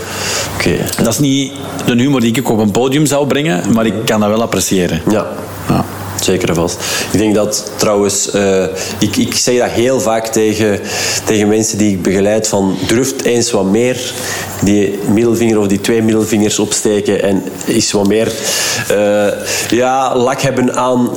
Okay. Dat is niet de humor die ik op een podium zou brengen, maar ik kan dat wel appreciëren. Ja. ja. Zeker vast. Ik denk dat trouwens, uh, ik, ik zeg dat heel vaak tegen, tegen mensen die ik begeleid: van durft eens wat meer die middelvinger of die twee middelvingers opsteken en is wat meer uh, ja, lak hebben aan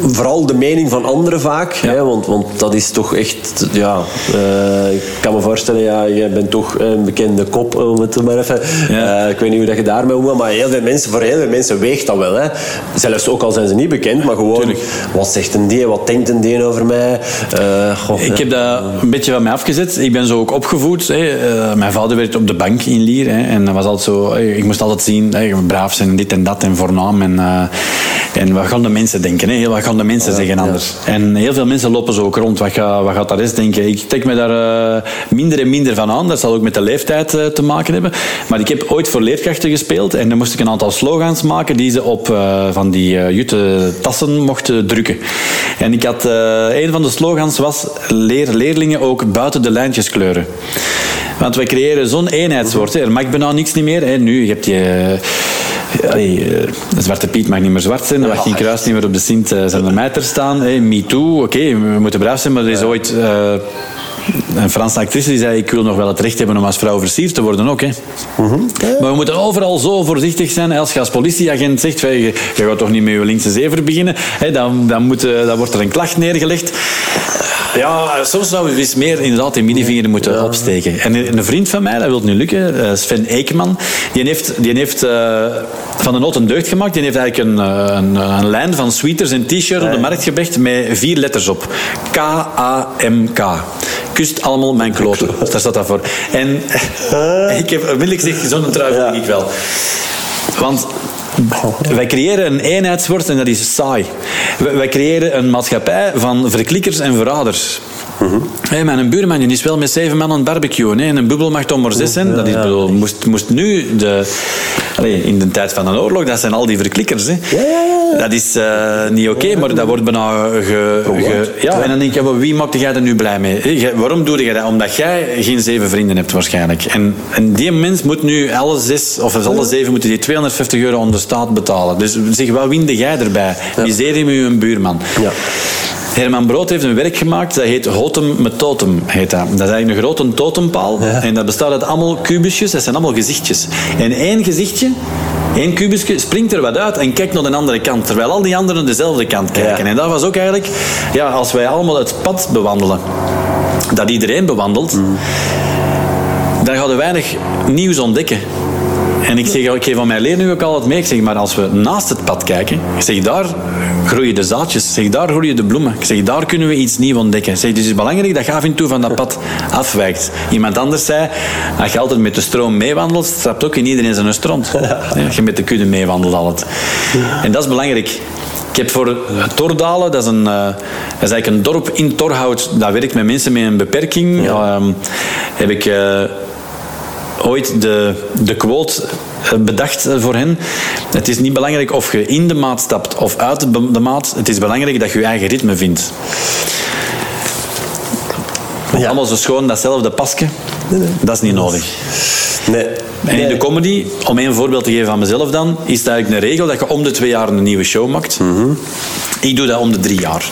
vooral de mening van anderen vaak. Ja. Hè, want, want dat is toch echt, ja, uh, ik kan me voorstellen, ja, je bent toch een bekende kop, om het maar even. Ja. Uh, ik weet niet hoe dat je daarmee omgaat, maar heel veel mensen, voor heel veel mensen weegt dat wel. Hè. Zelfs ook al zijn ze niet bekend, maar gewoon, Tuurlijk. wat zegt een die, wat denkt een die over mij? Uh, goh, ik heb dat een beetje van mij afgezet. Ik ben zo ook opgevoed. Hè. mijn vader werkte op de bank in Lier hè, en dat was altijd zo, ik moest altijd zien, hè, braaf zijn, dit en dat en voornaam. En, en wat gaan de mensen denken? Hè? Wat gaan de mensen zeggen anders? En heel veel mensen lopen zo ook rond. Wat, gaat, wat gaat de rest denken? Ik trek me daar uh, minder en minder van aan. Dat zal ook met de leeftijd uh, te maken hebben. Maar ik heb ooit voor leerkrachten gespeeld. En dan moest ik een aantal slogans maken die ze op uh, van die jute tassen mochten drukken. En ik had, een van de slogans was leer leerlingen ook buiten de lijntjes kleuren. Want we creëren zo'n eenheidswoord. Er mag bijna niks niet meer. Hè. Nu, je hebt je Allee, eh, Zwarte Piet mag niet meer zwart zijn. Er mag geen kruis niet meer op de Sint uh, zijn mijter staan. Hey, Me too, oké, okay, we moeten braaf zijn, maar er is ooit... Uh, een Franse actrice die zei: Ik wil nog wel het recht hebben om als vrouw versierd te worden ook. Hè. -hmm. Maar we moeten overal zo voorzichtig zijn. Als je als politieagent zegt: je, je gaat toch niet met je linkse zever beginnen, hè, dan, dan, moet, dan wordt er een klacht neergelegd. Ja, soms zou we eens meer inderdaad die middenvinger moeten opsteken. En een vriend van mij, dat wil nu lukken, eh, Sven Eekman, die heeft, die heeft uh, van de noot een deugd gemaakt. Die heeft eigenlijk een, eh, een, een lijn van sweaters en t-shirts op de markt gebracht met vier letters op. K-A-M-K. Kust allemaal mijn kloten. Daar staat dat voor. En ik heb onmiddellijk gezegd, zo'n trui vind ik wel. Want wij creëren een eenheidswoord en dat is saai. Wij creëren een maatschappij van verklikkers en verraders. Hey, mijn buurman die is wel met zeven man aan het barbecuen. En een bubbel mag toch maar zes zijn. Dat is, bedoel, moest, moest nu, de, allez, in de tijd van een oorlog, dat zijn al die verklikkers. Hè. Ja, ja, Dat is uh, niet oké, okay, maar dat wordt bijna ge, ge, ja, En dan denk je, wie maakt jij er nu blij mee? Waarom doe je dat? Omdat jij geen zeven vrienden hebt waarschijnlijk. En, en die mens moet nu alle zes, of alle zeven, moeten die 250 euro onder de staat betalen. Dus zeg, wat winde jij erbij? Miserie met je buurman. Ja. Herman Brood heeft een werk gemaakt, dat heet Hotem met Totem. Heet dat. dat is eigenlijk een grote totempaal. En dat bestaat uit allemaal kubusjes, dat zijn allemaal gezichtjes. En één gezichtje, één kubusje, springt er wat uit en kijkt naar de andere kant. Terwijl al die anderen dezelfde kant kijken. En dat was ook eigenlijk, ja, als wij allemaal het pad bewandelen, dat iedereen bewandelt, mm. dan gaan we weinig nieuws ontdekken. En ik, zeg, ik geef van mijn leerlingen ook altijd mee. Ik zeg, maar als we naast het pad kijken, ik zeg, daar groeien de zaadjes. Ik zeg, daar groeien de bloemen. Ik zeg, daar kunnen we iets nieuws ontdekken. Ik zeg, dus het is belangrijk dat je af en toe van dat pad afwijkt. Iemand anders zei, als je altijd met de stroom meewandelt, stapt ook in iedereen zijn stront. Ja. Als je met de kudde meewandelt altijd. En dat is belangrijk. Ik heb voor Tordalen, dat is, een, uh, dat is eigenlijk een dorp in Torhout, dat werkt met mensen met een beperking. Ja. Uh, heb ik... Uh, ooit de, de quote eh, bedacht voor hen. Het is niet belangrijk of je in de maat stapt of uit de maat. Het is belangrijk dat je je eigen ritme vindt. Ja. Allemaal zo schoon datzelfde pasje. Dat is niet nodig. Nee. En in de comedy, om een voorbeeld te geven van mezelf dan, is het eigenlijk een regel dat je om de twee jaar een nieuwe show maakt. Mm Ik doe dat om de drie jaar.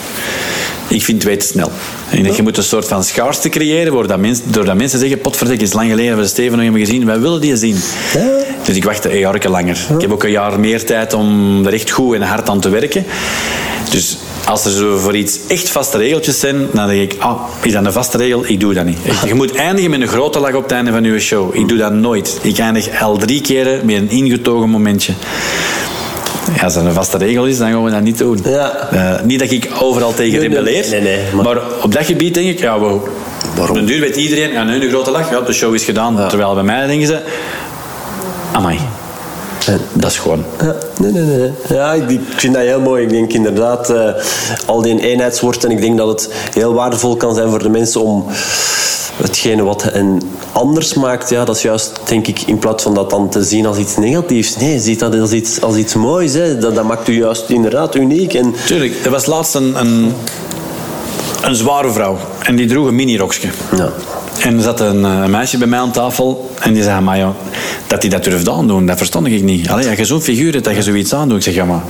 Ik vind twee te snel. En je moet een soort van schaarste creëren, doordat mensen, doordat mensen zeggen, potverdik, is lang geleden we Steven nog hebben gezien, wij willen die zien. Dus ik wacht een jaar langer. Ik heb ook een jaar meer tijd om er echt goed en hard aan te werken. Dus als er zo voor iets echt vaste regeltjes zijn, dan denk ik, ah, is dat een vaste regel? Ik doe dat niet. Je moet eindigen met een grote lach op het einde van je show. Ik doe dat nooit. Ik eindig al drie keren met een ingetogen momentje. Ja, als dat een vaste regel is, dan gaan we dat niet doen. Ja. Uh, niet dat ik overal tegen rebelleer, nee, nee, maar... maar... op dat gebied denk ik, ja, wow. Waarom? Op duur weet iedereen, ja, nu een grote lach, ja, de show is gedaan. Ja. Terwijl bij mij denken ze, amai. Dat is gewoon. Ja, nee, nee, nee. Ja, ik, vind dat heel mooi. Ik denk inderdaad, uh, al die eenheidswoorden, ik denk dat het heel waardevol kan zijn voor de mensen om hetgene wat hen anders maakt, ja, dat is juist, denk ik, in plaats van dat dan te zien als iets negatiefs, nee, ziet dat als iets, als iets moois. Hè. Dat, dat maakt u juist inderdaad uniek. En... Tuurlijk, er was laatst een, een, een zware vrouw en die droeg een mini-rokje. Ja. En er zat een, een, meisje bij mij aan tafel en die zei, maar ja, dat hij dat durft aandoen, dat verstond ik niet. Allee, als je zo'n figuur hebt, dat je zoiets aandoet. Ik zeg, ja maar...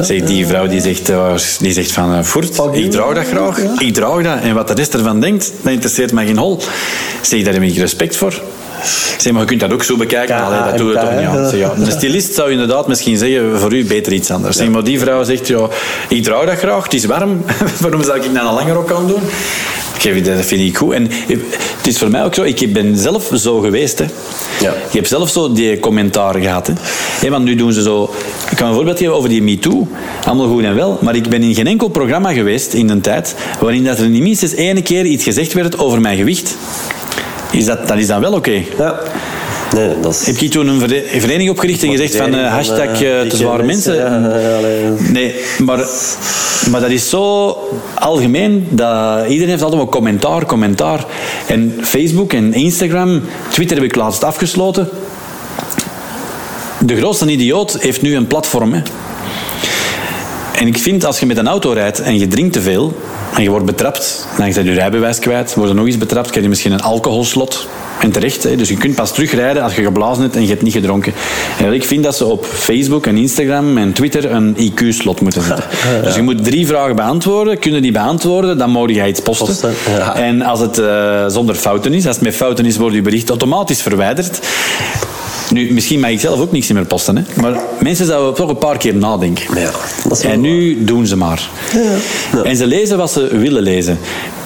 Zeg, die vrouw die zegt, uh, die zegt van, uh, Voert, ik draag dat graag. Ik draag dat. En wat de rest ervan denkt, dat interesseert mij geen hol. Zeg, daar heb ik respect voor. Zeg, maar je kunt dat ook zo bekijken. Allee, dat doe je toch niet aan. Zeg, ja. De stylist zou inderdaad misschien zeggen, voor u beter iets anders. Zeg, maar die vrouw zegt, ja, ik draag dat graag, het is warm. Waarom zou ik dan een lange rok aan doen? Dat vind ik goed. En het is voor mij ook zo, ik ben zelf zo geweest. Hè. Ja. Je hebt zelf zo die commentaar gehad. Hè. want nu doen ze zo... Ik kan een voorbeeld geven over die MeToo. Allemaal goed en wel. Maar ik ben in geen enkel programma geweest in een tijd waarin dat er niet minstens één keer iets gezegd werd over mijn gewicht. Is dat, dat is dan wel oké. Ja. Nee, dat is... Heb je toen een vereniging opgericht en gezegd van uh, hashtag uh, te zware mensen? Nee, maar, maar dat is zo algemeen dat iedereen heeft altijd wel commentaar, commentaar. En Facebook en Instagram, Twitter heb ik laatst afgesloten. De grootste idioot heeft nu een platform. Hè. En ik vind als je met een auto rijdt en je drinkt te veel en je wordt betrapt, dan je je rijbewijs kwijt, word je nog eens betrapt, krijg je misschien een alcoholslot. En terecht, hè. dus je kunt pas terugrijden als je geblazen hebt en je hebt niet gedronken. En ik vind dat ze op Facebook en Instagram en Twitter een IQ-slot moeten zetten. Dus je moet drie vragen beantwoorden. Kunnen die beantwoorden, dan moet je iets posten. En als het uh, zonder fouten is, als het met fouten is, wordt je bericht automatisch verwijderd. Nu, misschien mag ik zelf ook niks meer posten, hè? maar mensen zouden toch een paar keer nadenken. Ja, dat is wel en nu doen ze maar. Ja. En ze lezen wat ze willen lezen.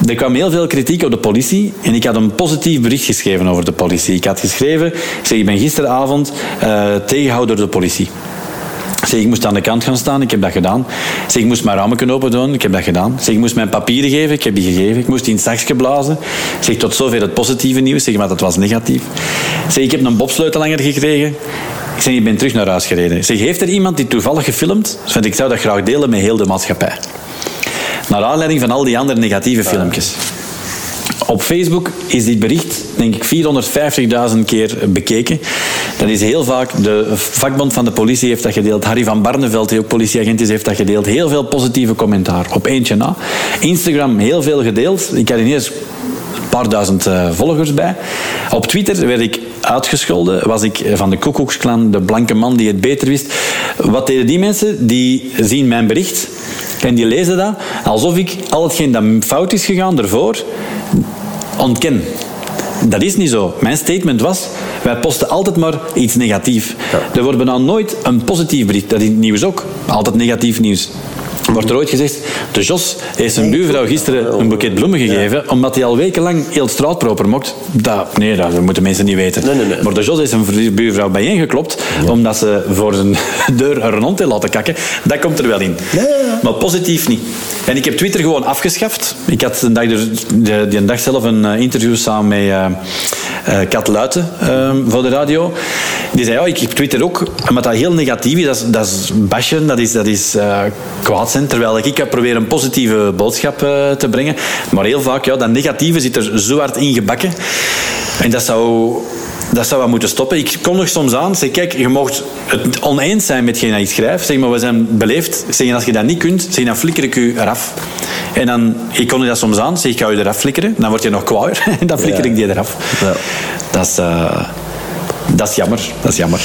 Er kwam heel veel kritiek op de politie en ik had een positief bericht geschreven over de politie. Ik had geschreven, ik zeg, ik ben gisteravond uh, tegengehouden door de politie. Zeg, ik moest aan de kant gaan staan, ik heb dat gedaan. Zeg, ik moest mijn ramen kunnen open doen, ik heb dat gedaan. Zeg, ik moest mijn papieren geven, ik heb die gegeven. Ik moest die in het zakje blazen. Zeg, tot zover het positieve nieuws, zeg, maar dat was negatief. Zeg, ik heb een bobsleutelanger gekregen. Ik zeg, ik ben terug naar huis gereden. Zeg, heeft er iemand die toevallig gefilmd? Want ik zou dat graag delen met heel de maatschappij. Naar aanleiding van al die andere negatieve filmpjes. Op Facebook is dit bericht, denk ik, 450.000 keer bekeken. Dat is heel vaak, de vakbond van de politie heeft dat gedeeld. Harry van Barneveld, die ook politieagent is, heeft dat gedeeld. Heel veel positieve commentaar. Op eentje na. Instagram, heel veel gedeeld. Ik had ineens een paar duizend uh, volgers bij. Op Twitter werd ik uitgescholden. Was ik van de Koekoeksklan, de blanke man die het beter wist. Wat deden die mensen? Die zien mijn bericht en die lezen dat alsof ik al hetgeen dat fout is gegaan ervoor ontken. Dat is niet zo. Mijn statement was, wij posten altijd maar iets negatiefs. Ja. Er wordt bijna nooit een positief bericht. Dat is nieuws ook. Altijd negatief nieuws. Wordt er ooit gezegd, de Jos heeft zijn buurvrouw gisteren een boeket bloemen gegeven, ja. omdat hij al wekenlang heel het straatproper mocht. Dat, nee, dat moeten mensen niet weten. Nee, nee, nee. Maar de Jos heeft zijn buurvrouw bijeengeklopt, ja. omdat ze voor zijn deur een hond heeft laten kakken. Dat komt er wel in. Maar positief niet. En ik heb Twitter gewoon afgeschaft. Ik had een dag, de, die dag zelf een interview samen met uh, uh, Kat Luiten uh, voor de radio. Die zei, ja, ik heb Twitter ook, maar dat heel negatief is. Dat is, dat is bashen, dat is, dat is kwaad zijn. Terwijl ik probeer een positieve boodschap te brengen. Maar heel vaak, ja, dat negatieve zit er zo hard in gebakken. En dat zou dat zou wat moeten stoppen. Ik kom nog soms aan, zeg kijk, je mocht het oneens zijn met hetgeen dat ik schrijf, zeg maar we zijn beleefd. Zeg, als je dat niet kunt, zeg, dan flikker ik u eraf. En dan, ik kon dat soms aan, zeg ik ga je eraf flikkeren, dan word je nog kwaader en dan flikker ja. ik die eraf. Ja. Dat is... Uh, dat is jammer. Dat is jammer.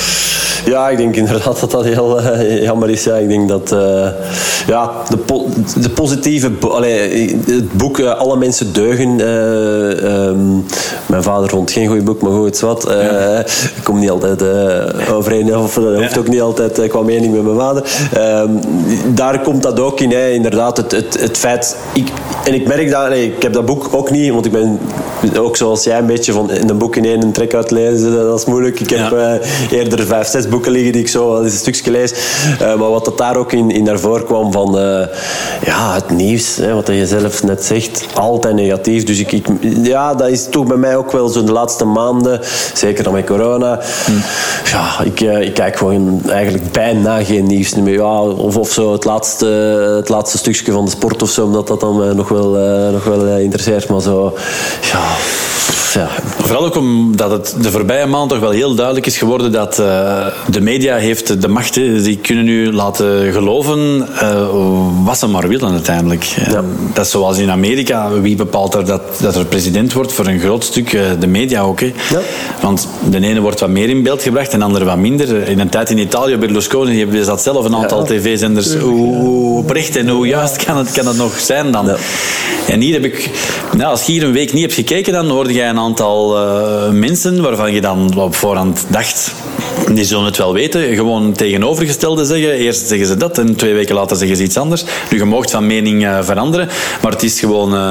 Ja, ik denk inderdaad dat dat heel uh, jammer is. Ja. Ik denk dat uh, ja, de, po de positieve... Allee, het boek uh, Alle mensen deugen. Um, mijn vader vond geen goed boek, maar goed, wat. Ja. Ik kom niet altijd overeen, of dat hoeft ja. ook niet altijd qua mening met mijn vader. Um, daar komt dat ook in. Hè. Inderdaad, het, het, het feit... Ik, en ik merk dat... Allee, ik heb dat boek ook niet, want ik ben ook zoals jij een beetje van een boek in één trek uitlezen. Dat is moeilijk. Ik heb ja. uh, eerder vijf, zes boeken liggen die ik zo wel eens een stukje lees. Uh, maar wat dat daar ook in, in naar voren kwam van uh, ja, het nieuws, hè, wat je zelf net zegt, altijd negatief. Dus ik, ik, ja, dat is toch bij mij ook wel zo de laatste maanden, zeker dan met corona. Hm. Ja, ik, ik kijk gewoon eigenlijk bijna geen nieuws meer. Ja, of, of zo het laatste, het laatste stukje van de sport of zo, omdat dat dan nog wel, nog wel interesseert. Maar zo, ja, ja. Vooral ook omdat het de voorbije maand toch wel heel duidelijk is geworden dat uh, de media heeft de macht. He. Die kunnen nu laten geloven uh, wat ze maar willen uiteindelijk. Ja. Dat is zoals in Amerika. Wie bepaalt er dat, dat er president wordt? Voor een groot stuk uh, de media ook. He. Ja. Want de ene wordt wat meer in beeld gebracht en de andere wat minder. In een tijd in Italië, Berlusconi, die zat zelf een aantal ja. tv-zenders. Hoe oprecht en hoe juist kan het, kan het nog zijn dan? En hier heb ik... Nou, als je hier een week niet hebt gekeken, dan hoorde jij een aantal mensen waarvan je dan op voorhand dacht, die zullen het wel weten, gewoon tegenovergestelde zeggen. Eerst zeggen ze dat en twee weken later zeggen ze iets anders. Nu, je moogt van mening uh, veranderen, maar het is gewoon uh,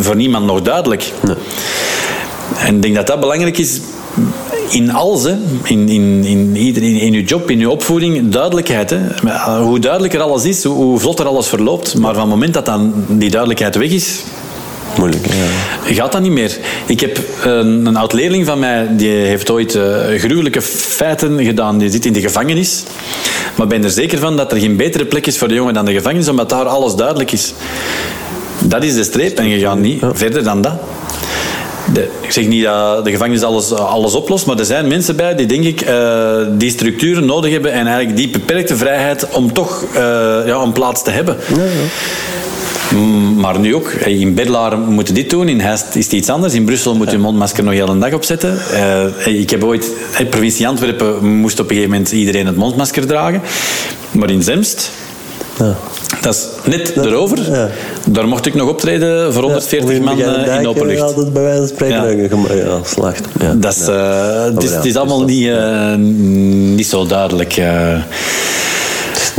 voor niemand nog duidelijk. Nee. En ik denk dat dat belangrijk is in alles, hè. In, in, in, in, in je job, in je opvoeding, duidelijkheid. Hè. Hoe duidelijker alles is, hoe vlotter alles verloopt. Maar van het moment dat dan die duidelijkheid weg is, Moeilijk, ja. Gaat dat niet meer. Ik heb een, een oud-leerling van mij, die heeft ooit uh, gruwelijke feiten gedaan. Die zit in de gevangenis. Maar ben er zeker van dat er geen betere plek is voor de jongen dan de gevangenis, omdat daar alles duidelijk is. Dat is de streep en je gaat niet ja. verder dan dat. De, ik zeg niet dat de gevangenis alles, alles oplost, maar er zijn mensen bij die, denk ik, uh, die structuren nodig hebben en eigenlijk die beperkte vrijheid om toch uh, ja, een plaats te hebben. Ja, ja. Maar nu ook. In Bedelaar moeten dit doen. In Heist is het iets anders. In Brussel moet je mondmasker nog heel een dag opzetten. Uh, ik heb ooit... De provincie Antwerpen moest op een gegeven moment iedereen het mondmasker dragen. Maar in Zemst... Ja. Dat is net erover. Daar mocht ik nog optreden voor 140 man uh, in openlucht. Ja, dat bij wijze van spreken ja. ja, slacht. Ja. Dat is, uh, het, is, het is allemaal niet, uh, niet zo duidelijk.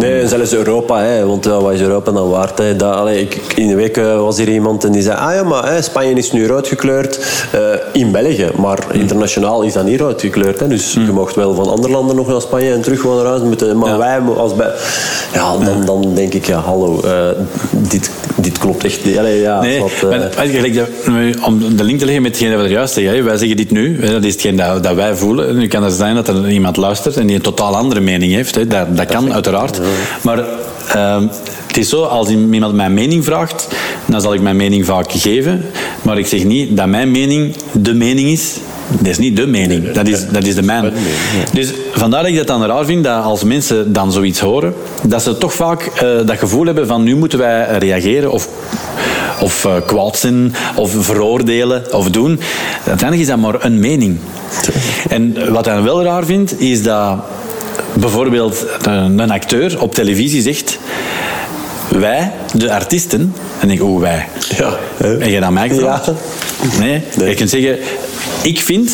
Nee, zelfs Europa, hè, want ja, wat is Europa dan waard? Hè? Dat, allee, ik, in de week was hier iemand en die zei: Ah ja, maar hè, Spanje is nu rood gekleurd uh, in België, maar internationaal is dat niet rood gekleurd. Hè? Dus mm. je mocht wel van andere landen nog naar Spanje en terug gewoon naar huis moeten. Maar ja. wij, als bij, ja, dan, dan denk ik: ja, hallo, uh, dit klopt echt. Allee, ja, nee, wat, uh, maar, om de link te leggen met hetgeen dat we er juist zeggen, wij zeggen dit nu, dat is hetgeen dat, dat wij voelen. Nu kan het zijn dat er iemand luistert en die een totaal andere mening heeft. Hè. Dat, dat kan uiteraard. Maar uh, het is zo, als iemand mijn mening vraagt, dan zal ik mijn mening vaak geven. Maar ik zeg niet dat mijn mening de mening is. Dat is niet de mening, dat is, dat is de mijn. Dus vandaar dat ik dat dan raar vind, dat als mensen dan zoiets horen, dat ze toch vaak uh, dat gevoel hebben van nu moeten wij reageren of of uh, kwaad zijn, of veroordelen, of doen. Uiteindelijk is dat maar een mening. En wat ik wel raar vind, is dat bijvoorbeeld een, een acteur op televisie zegt wij, de artiesten, en ik, oh wij. Ja. En je dan mij gevraagd? Ja. Nee. nee, je kunt zeggen, ik vind,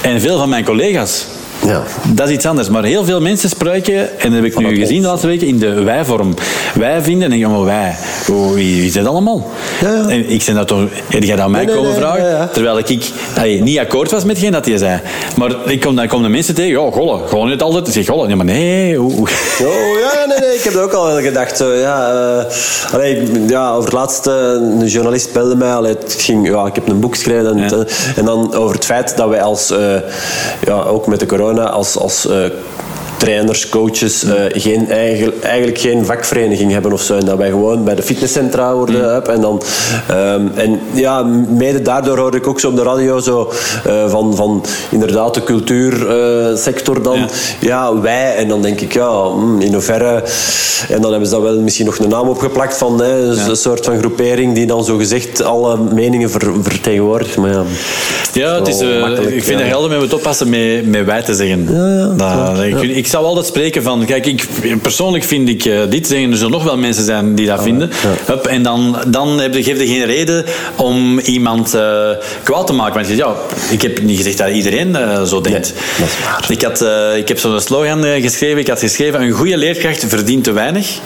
en veel van mijn collega's ja. Dat is iets anders. Maar heel veel mensen spreken, en dat heb ik nu gezien de laatste weken, in de wij-vorm. Wij vinden, en ik wij. Oh, wie, is dat allemaal? Ja, ja. En ik zei dat toch, heb jij dat aan mij komen vragen? Terwijl ik, ik allee, niet akkoord was met hetgeen dat hij zei. Maar ik kom, dan komen de mensen tegen, ja, gollen. Gewoon niet altijd. Ik zeg, gollen. Ja, maar nee. Oh, ja, nee, nee. Ik heb dat ook al gedacht. Zo, ja, uh, allee, ja, over het laatste, een journalist belde mij. Allee, het ging, ja, ik heb een boek geschreven. En, dan over het feit dat wij als, uh, ja, ook met de corona als, als uh, trainers, coaches, uh, geen, eigenlijk geen vakvereniging hebben of zo. En dat wij gewoon bij de fitnesscentra worden. Mm. Up, en, dan, um, en ja, mede daardoor hoor ik ook zo op de radio zo, uh, van, van inderdaad de cultuursector uh, dan. Ja. ja. wij. En dan denk ik, ja, mm, in hoeverre... En dan hebben ze daar wel misschien nog een naam opgeplakt van hè, ja. een soort van groepering die dan zo gezegd alle meningen ver, vertegenwoordigt. Maar ja, ja het is, ik vind dat gelden met het oppassen met, met wij te zeggen. Ja, dat, ik, ik, zou altijd spreken van, kijk, ik, persoonlijk vind ik uh, dit, zeggen, er zullen nog wel mensen zijn die dat vinden. Hup, en dan, dan heb je, geef je geen reden om iemand uh, kwaad te maken. Want ja, ik heb niet gezegd dat iedereen uh, zo denkt. Nee, dat is waar. Ik, had, ik heb zo'n slogan geschreven, ik had geschreven, een goede leerkracht verdient te weinig,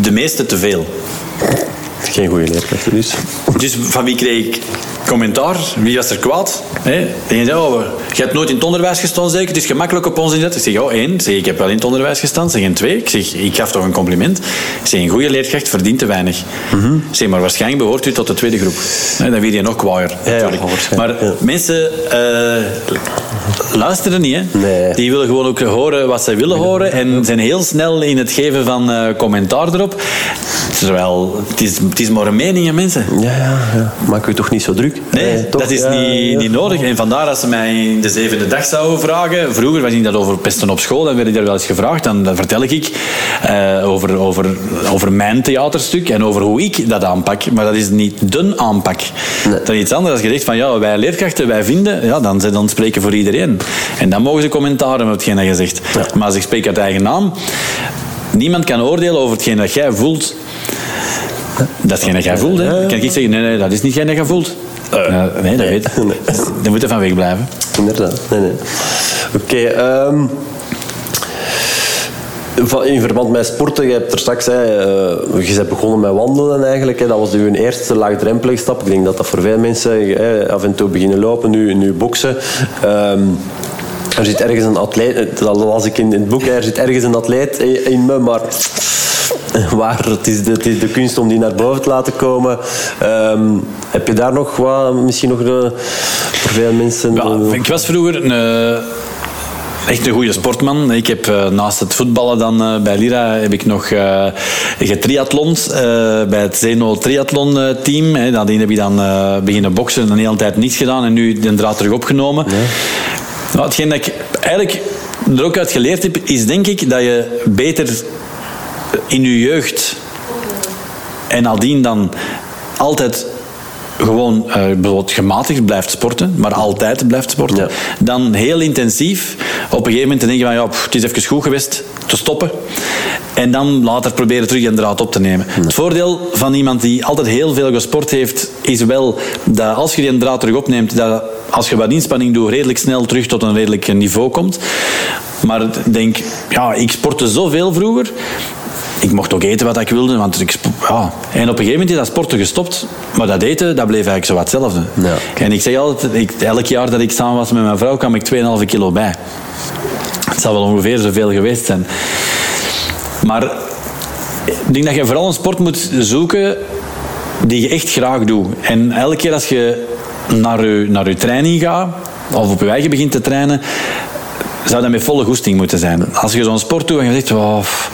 de meeste te veel. Geen goede leerkracht dus. Dus van wie kreeg ik commentaar. Wie was er kwaad? Zei, oh, je hebt nooit in het onderwijs gestaan, zeker? Het is gemakkelijk op ons inzet. Ik zeg, oh, één. Zeg, ik heb wel in het onderwijs gestaan. Zeg, en twee. Ik zeg, ik gaf toch een compliment. Ik zeg, een goede leerkracht verdient te weinig. Mm -hmm. Zeg, maar waarschijnlijk behoort u tot de tweede groep. dan weer je nog kwaaier, natuurlijk. Ja, maar ja. mensen uh, luisteren niet, hè. Nee. Die willen gewoon ook horen wat zij willen horen. En zijn heel snel in het geven van uh, commentaar erop. Terwijl, het is, het is maar een mening, mensen. Ja, ja, ja. Maak u toch niet zo druk? Nee, dat is niet, niet nodig. En vandaar dat ze mij in de zevende dag zouden vragen. Vroeger was ik dat over pesten op school, dan werd ik daar wel eens gevraagd. Dan, dan vertel ik uh, over, over, over mijn theaterstuk en over hoe ik dat aanpak. Maar dat is niet de aanpak. Nee. Dat is iets anders. Als je zegt van ja, wij leerkrachten, wij vinden, ja, dan, dan spreken voor iedereen. En dan mogen ze commentaren op hetgeen dat je zegt. Ja. Maar als ik spreek uit eigen naam, niemand kan oordelen over hetgeen dat jij voelt. Dat is geen dat jij voelt. Hè. Dan kan ik zeggen, nee, nee, dat is niet geen dat jij voelt. Uh, nee, dat weet nee. Dat moet er van weg blijven. Inderdaad. Nee, nee. Oké, okay, um, in verband met sporten, je hebt er straks, hè, uh, je bent begonnen met wandelen eigenlijk. Hè, dat was je eerste laagdrempelige stap. Ik denk dat dat voor veel mensen hè, af en toe beginnen lopen, nu, nu boksen. Um, er zit ergens een atleet, dat las ik in het boek, er zit ergens een atleet in me, maar waar. Het is, de, het is de kunst om die naar boven te laten komen. Um, heb je daar nog wat, misschien nog de, voor veel mensen... Ja, ik was vroeger een... Uh echt een goede sportman. Ik heb uh, naast het voetballen dan uh, bij Lira heb ik nog uh, getriathlons bij het Zeno triathlon team. Hè. Nadien heb ik dan beginnen boksen en een hele tijd niets gedaan en nu de draad terug opgenomen. Ja. Nou, hetgeen dat ik eigenlijk er ook uit geleerd heb, is denk ik dat je beter in je jeugd en nadien dan altijd gewoon uh, bijvoorbeeld gematigd blijft sporten, maar altijd blijft sporten, Ja. dan heel intensief op een gegeven moment te denken van ja, pff, het is even goed geweest, te stoppen. En dan later proberen terug een draad op te nemen. Het voordeel van iemand die altijd heel veel gesport heeft, is wel dat als je die draad terug opneemt, dat als je wat inspanning doet, redelijk snel terug tot een redelijk niveau komt. Maar ik denk, ja, ik sportte zoveel vroeger. Ik mocht ook eten wat ik wilde, want ik, ja. En op een gegeven moment is dat sporten gestopt, maar dat eten, dat bleef eigenlijk zo wat hetzelfde. Ja. En ik zeg altijd, ik, elk jaar dat ik samen was met mijn vrouw, kwam ik 2,5 kilo bij. Het zal wel ongeveer zoveel geweest zijn. Maar ik denk dat je vooral een sport moet zoeken die je echt graag doet. En elke keer als je naar je, naar je training gaat, of op je eigen begint te trainen, zou dat met volle goesting moeten zijn. Als je zo'n sport doet en je zegt, "Oh, pff,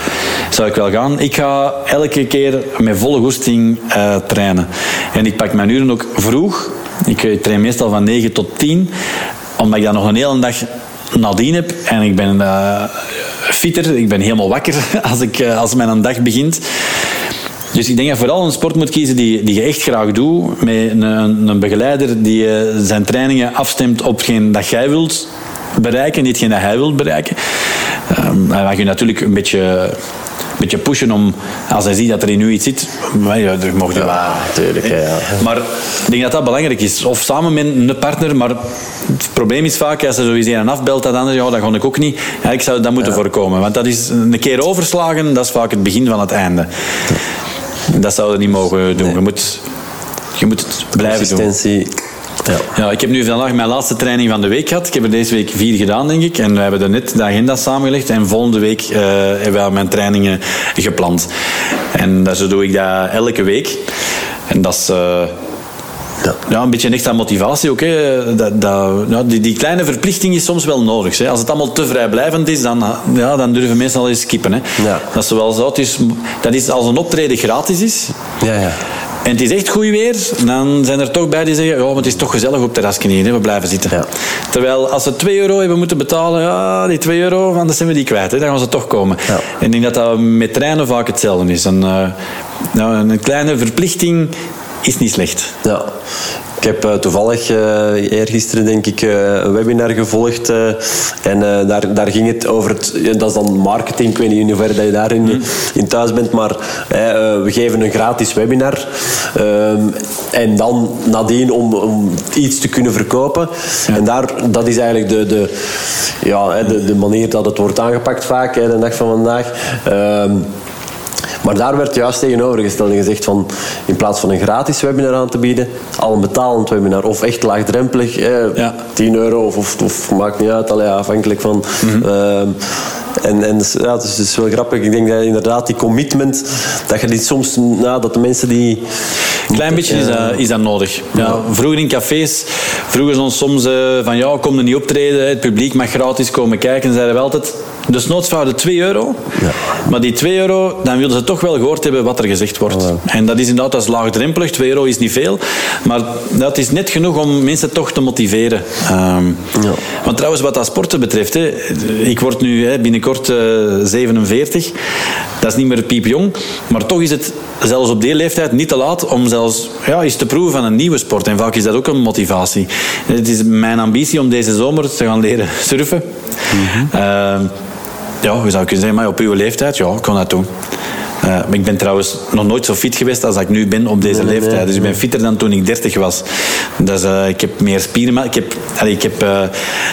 zou ik wel gaan. Ik ga elke keer met volle goesting eh, trainen. En ik pak mijn uren ook vroeg. Ik eh, train meestal van 9 tot 10, omdat ik dan nog een hele dag nadien heb. En ik ben eh, fitter, ik ben helemaal wakker als, ik, als mijn dag begint. Dus ik denk dat vooral een sport moet kiezen die, die je echt graag doet. Met een, een, begeleider die zijn trainingen afstemt op hetgeen dat jij wilt bereiken, niet hetgeen dat hij wilt bereiken. Ehm, hij mag je natuurlijk een beetje, een beetje pushen om, als hij ziet dat er in u iets zit, maar ja, er mocht je wel. tuurlijk, ja, ja. Maar ik denk dat dat belangrijk is. Of samen met een partner, maar het probleem is vaak, als er sowieso een afbelt, dat ander, ja, dat ga ik ook niet. Eigenlijk zou dat moeten voorkomen. Want dat is een keer overslagen, dat is vaak het begin van het einde. Dat zou je niet mogen doen. Je, moet, je moet het blijven doen. Ja. Ja, ik heb nu vandaag mijn laatste training van de week gehad. Ik heb er deze week vier gedaan, denk ik. En we hebben er net de agenda samengelegd. En volgende week eh, hebben we mijn trainingen gepland. En dat- zo doe ik dat elke week. En dat is... eh, Ja. ja, een beetje een extra motivatie ook. Hè. Dat, dat, ja, die, die kleine verplichting is soms wel nodig. Hè. Als het allemaal te vrijblijvend is, dan, ja, dan durven mensen al eens skippen. Hè. Ja. Dat is wel zo. Dat is als een optreden gratis is. Ja, ja. En het is echt goed weer, dan zijn er toch bij die zeggen: ja, maar het is toch gezellig op het terrasje hier, hè, we blijven zitten. Ja. Terwijl als ze 2 euro hebben moeten betalen, ja, die 2 euro, dan zijn we die kwijt. Hè, dan gaan ze toch komen. Ja. En ik denk dat dat met treinen vaak hetzelfde is. Een, eh, nou, een kleine verplichting is niet slecht. Ja. Ik heb eh, toevallig eh eergisteren denk ik eh, een webinar gevolgd en daar, daar ging het over het, dat is dan marketing, ik weet niet in hoeverre dat je daarin in thuis bent, maar we geven een gratis webinar ehm, en dan nadien om, om iets te kunnen verkopen en daar, dat is eigenlijk de, de, ja, de, de manier dat het wordt aangepakt vaak, hè, de dag van vandaag. Maar daar werd juist tegenovergesteld en gezegd van in plaats van een gratis webinar aan te bieden, al een betalend webinar of echt laagdrempelig, eh, Ja. 10 euro of, of, of maakt niet uit, allee, afhankelijk van. ehm, en en dus, ja, is, het is wel grappig. Ik denk dat inderdaad die commitment, dat je die soms, nou, dat de mensen die. Een klein beetje is dat, is dat nodig. Ja, vroeger in cafés vroegen ze ons soms eh, van ja, kom er niet optreden, het publiek mag gratis komen kijken. En zeiden we altijd, dus noodsvouden 2 euro. Maar die 2 euro, dan wilden ze toch wel gehoord hebben wat er gezegd wordt. En dat is inderdaad dat is laagdrempelig, 2 euro is niet veel. Maar dat is net genoeg om mensen toch te motiveren. Ehm, Ja. Want trouwens, wat dat sporten betreft, hè, ik word nu hè, binnenkort eh, 47. Dat is niet meer piepjong. Maar toch is het zelfs op die leeftijd niet te laat om zelfs ja, eens te proeven van een nieuwe sport. En vaak is dat ook een motivatie. Het is mijn ambitie om deze zomer te gaan leren surfen. Ehm, ja, hoe zou ik kunnen zeggen, maar op uw leeftijd, ja, ik kan dat doen. Maar ik ben trouwens nog nooit zo fit geweest als ik nu ben op deze nee, leeftijd. dus ik ben fitter dan toen ik 30 was. Dus, eh, ik heb meer spiermassa. Ik heb, allee, ik heb eh,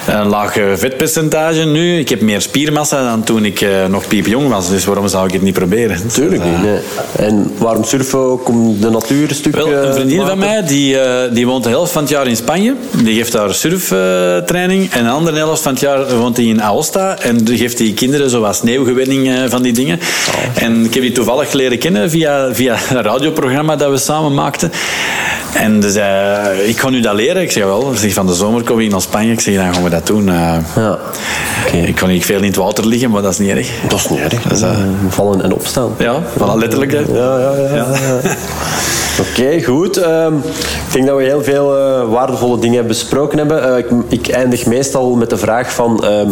een laag vetpercentage nu. Ik heb meer spiermassa dan toen ik nog piepjong was. Dus waarom zou ik het niet proberen? Tuurlijk Dus, niet. Nee. En waarom surfen ook om de natuur een stuk wel, een vriendin van mij die, die woont de helft van het jaar in Spanje. Die geeft daar surftraining. en de andere helft van het jaar woont hij in Aosta. En die geeft die kinderen zoals sneeuwgewinning eh, van die dingen. En ik heb die toevallig leren kennen via, via een radioprogramma dat we samen maakten. En dus, eh, ik ga nu dat leren. Ik zeg wel, zeg, van de zomer kom ik naar Spanje. Ik zeg, dan gaan we dat doen. Eh, Ja. Ik kan niet veel in het water liggen, maar dat is niet erg. Dat is niet erg. Dat is, eh, Vallen en opstaan. Ja, voilà, letterlijk. hè. Ja, ja, ja. Ja. Oké, goed. Ehm, ik denk dat we heel veel eh, waardevolle dingen besproken hebben. Eh, ik, ik eindig meestal met de vraag van... ehm,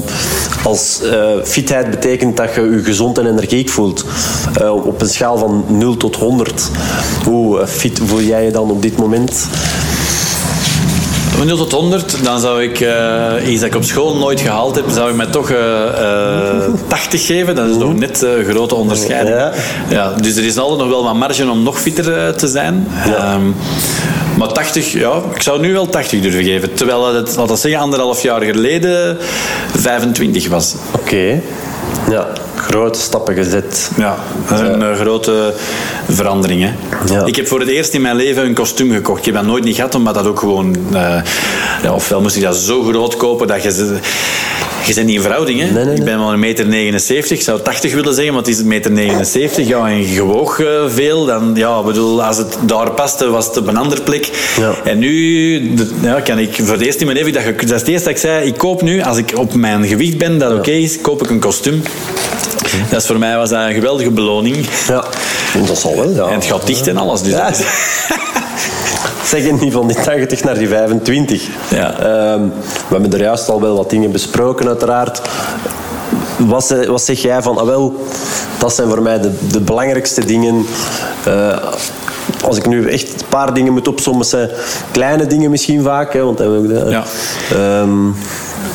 als eh, fitheid betekent dat je je gezond en energiek voelt. op een schaal van 0 tot 100. Hoe fit voel jij je dan op dit moment? Van 0 tot 100, dan zou ik eh, iets dat ik op school nooit gehaald heb, zou ik mij toch eh, eh, 80 geven. Dat is nog net een grote onderscheiding. Ja. Ja, dus er is altijd nog wel wat marge om nog fitter eh, te zijn. Ehm, maar 80, ja, ik zou nu wel 80 durven geven. Terwijl het, laten we zeggen, anderhalf jaar geleden 25 was. Oké. Ja, grote stappen gezet. Ja, dat is een eh, grote verandering. Hè. Ja. Ik heb voor het eerst in mijn leven een kostuum gekocht. Ik heb dat nooit niet gehad, omdat dat ook gewoon... eh, ja, ofwel moest ik dat zo groot kopen dat je... Je bent niet in verhouding, hè? Nee, nee, nee. Ik ben wel een meter 79. Ik zou 80 willen zeggen, want het is een meter 79. Ja, en je woog eh, veel. Dan, ja, bedoel, als het daar paste, was het op een andere plek. Ja. En nu de- ja, kan ik voor het eerst in mijn leven... Dat, dat is het eerste dat ik zei. Ik koop nu, als ik op mijn gewicht ben, dat oké is, koop ik een kostuum. Dat is voor mij was dat een geweldige beloning. Ja, dat zal wel, ja. En het gaat dicht en alles. Dus Ja. dat is- niet van die 80 naar die 25. Ja. Ehm, we hebben er juist al wel wat dingen besproken, uiteraard. Wat, wat zeg jij van, ah wel, dat zijn voor mij de, de belangrijkste dingen. Eh, als ik nu echt een paar dingen moet opzommen, zijn kleine dingen misschien vaak. Hè, want Ja. Ehm,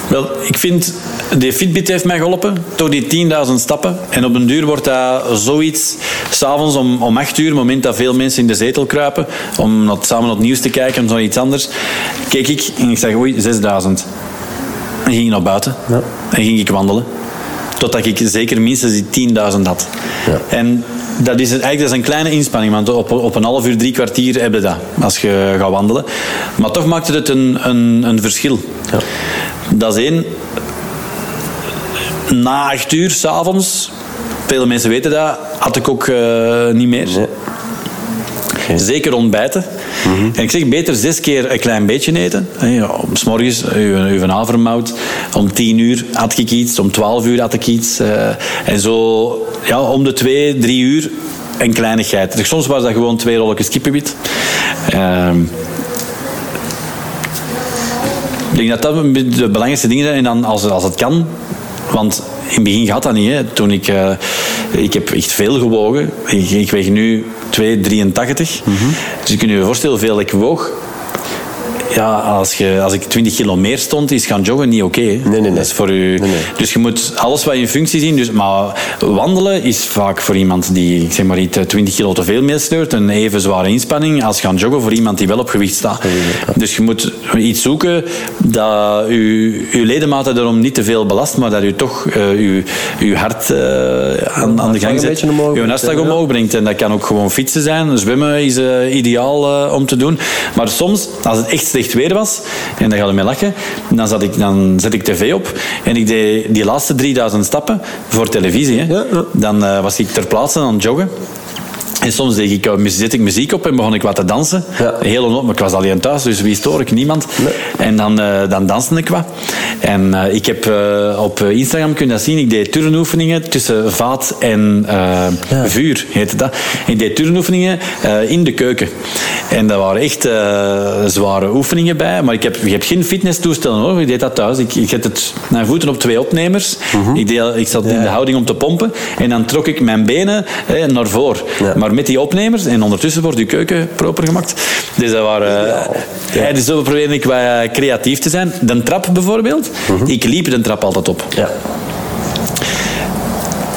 Wel, ik vind, de Fitbit heeft mij geholpen, door die 10.000 stappen. En op een duur wordt dat zoiets, s'avonds om, om 8 uur, het moment dat veel mensen in de zetel kruipen, om naar- samen naar het nieuws te kijken, of naar iets anders, keek ik en ik zeg, oei, 6.000. En ging ik naar buiten Ja. en ging ik wandelen. Totdat ik zeker minstens die 10.000 had. Ja. En dat is, eigenlijk dat is een kleine inspanning, want op, op een half uur, drie kwartier heb je dat, als je gaat wandelen. Maar toch maakte het een, een, een verschil. Ja. Dat is één. Na acht uur s'avonds, vele mensen weten dat, had ik ook eh, niet meer. Nee. Zeker ontbijten. En ik zeg beter zes keer een klein beetje eten. Ja, s morgens uw, uw havermout. Om tien uur had ik iets. Om twaalf uur had ik iets. eh, en zo ja, om de twee, drie uur een kleinigheid. Dus soms was dat gewoon twee rolletjes kippenwit. Ehm, ik denk dat dat de belangrijkste dingen zijn. En dan als, als het kan, want in het begin gaat dat niet. Hè. Toen ik, eh, ik heb echt veel gewogen. Ik, ik weeg nu 2,83. Dus je kunt je voorstellen hoeveel ik woog. Ja, als, je, als ik 20 kilo meer stond, is gaan joggen niet oké. Nee, nee, nee. Dat is voor u. Nee. Dus je moet alles wat je in functie zien. Dus, maar wandelen is vaak voor iemand die ik zeg maar, eh, 20 kilo te veel meesleurt. Een even zware inspanning als gaan joggen voor iemand die wel op gewicht staat. Dus je moet iets zoeken dat je, je ledematen daarom niet te veel belast, maar dat je toch eh, je, je hart eh, aan, aan de gang zet. Je hartslag omhoog brengt. En dat kan ook gewoon fietsen zijn. Zwemmen is eh, ideaal eh, om te doen. Maar soms, als het echt slecht weer was, en daar gaat het mee lachen, dan, zat ik, dan zet ik tv op en ik deed die laatste 3000 stappen voor televisie. Hè. Dan eh, was ik ter plaatse aan het joggen. En soms deed ik, eh, zet ik muziek op en begon ik wat te dansen. Ja. Heel onop, maar ik was alleen thuis, dus wie stoor ik? Niemand. En dan, eh, dan danste ik wat. En eh, ik heb op Instagram kunnen dat zien, ik deed turnoefeningen tussen vaat en eh, vuur, heette dat. Ik deed turnoefeningen in de keuken. En dat waren echt zware oefeningen bij, maar ik heb, je hebt geen fitnesstoestellen hoor, ik deed dat thuis. Ik, ik zet het, mijn voeten op twee opnemers. ik, deed, ik zat in de houding om te pompen en dan trok ik mijn benen eh, naar voren. Ja. Maar met die opnemers en ondertussen wordt je keuken proper gemaakt. Dus dat waren... Ja. dus zo probeerde ik wat eh, creatief te zijn. De trap bijvoorbeeld. Ik liep de trap altijd op. ja.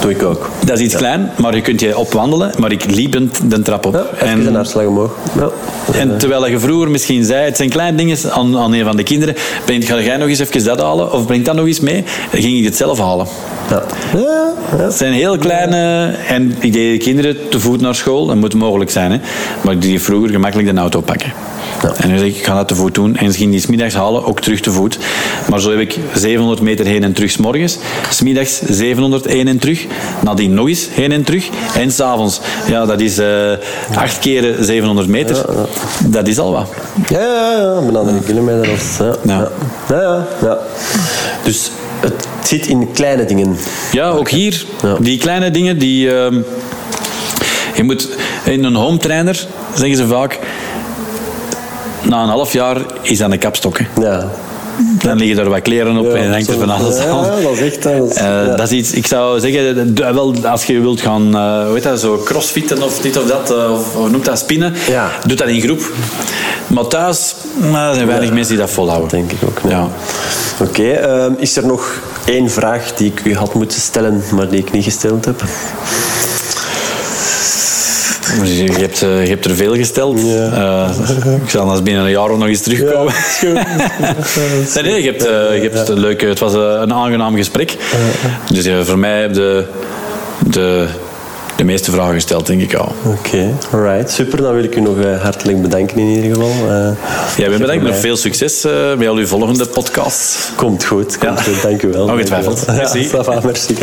Doe ik ook. Dat is iets klein, maar je kunt je opwandelen. Maar ik liep de, de trap op. Ja, even een hartslag omhoog. Ja. En terwijl je vroeger misschien zei, het zijn kleine dingen aan, aan een van de kinderen. Breng, ga jij nog eens even dat halen? Of breng dat nog eens mee? Dan ging ik het zelf halen. Ja. Het zijn heel kleine... En ik deed de kinderen te voet naar school. Dat moet mogelijk zijn. Hè? Maar ik deed vroeger gemakkelijk de auto pakken. En nu zeg ik, ik ga dat te voet doen. En gingen die smiddags halen, ook terug te voet. Maar zo heb ik 700 meter heen en terug s'morgens. Smiddags 700 heen en terug. Nadien nog eens heen en terug. En s'avonds. Ja, dat is eh acht keren 700 meter. Dat is al wat. Ja, ja, ja, drie kilometer. Of, ja. Ja. Ja. Ja, ja, ja. Dus het zit in kleine dingen. Ja, ook hier. Die kleine dingen die... ehm, je moet In een home trainer, zeggen ze vaak, na een half jaar is dat een kapstok. Hè. Ja. Dan liggen er wat kleren op Ja, en hangt er van alles ja, aan. dat is echt... Dat is, Eh, ja. Dat is iets, ik zou zeggen, wel, als je wilt gaan, hoe heet dat, zo crossfitten of dit of dat, eh, of, of noemt dat spinnen, Ja. doe dat in groep. Maar thuis, er zijn weinig mensen die dat volhouden. denk ik ook. Ja. Oké, ehm, is er nog één vraag die ik u had moeten stellen, maar die ik niet gesteld heb? Dus Je hebt, eh, je hebt er veel gesteld. Eh, ik zal anders binnen een jaar nog eens terugkomen. nee, nee, je hebt, eh, je hebt een leuke, het was een aangenaam gesprek. Dus voor mij heb je de, de meeste vragen gesteld, denk ik al. Oké, alright. Super, dan wil ik u nog hartelijk bedanken in ieder geval. Ja, we bedankt. Nog veel succes eh, bij al uw volgende podcasts. Komt goed, komt Ja. goed. Dank u wel. Ongetwijfeld. Merci. Ja, va, merci.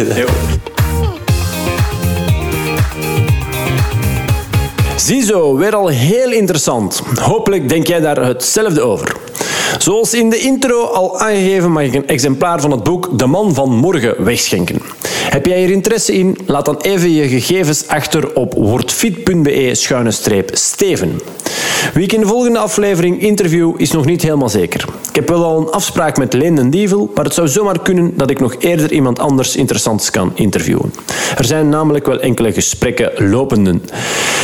Ziezo, weer al heel interessant. Hopelijk denk jij daar hetzelfde over. Zoals in de intro al aangegeven mag ik een exemplaar van het boek De Man van Morgen wegschenken. Heb jij hier interesse in? Laat dan even je gegevens achter op wordfit.be-steven. Wie ik in de volgende aflevering interview is nog niet helemaal zeker. Ik heb wel al een afspraak met Leen den Dievel, maar het zou zomaar kunnen dat ik nog eerder iemand anders interessants kan interviewen. Er zijn namelijk wel enkele gesprekken lopenden.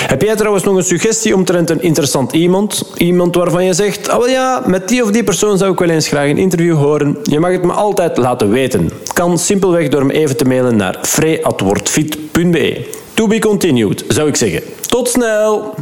Heb jij trouwens nog een suggestie omtrent een interessant iemand? Iemand waarvan je zegt, oh ja, met die of die persoon zou ik wel eens graag een interview horen. Je mag het me altijd laten weten. Kan simpelweg door me even te mailen naar frey.wordfit.be. To be continued, zou ik zeggen. Tot snel!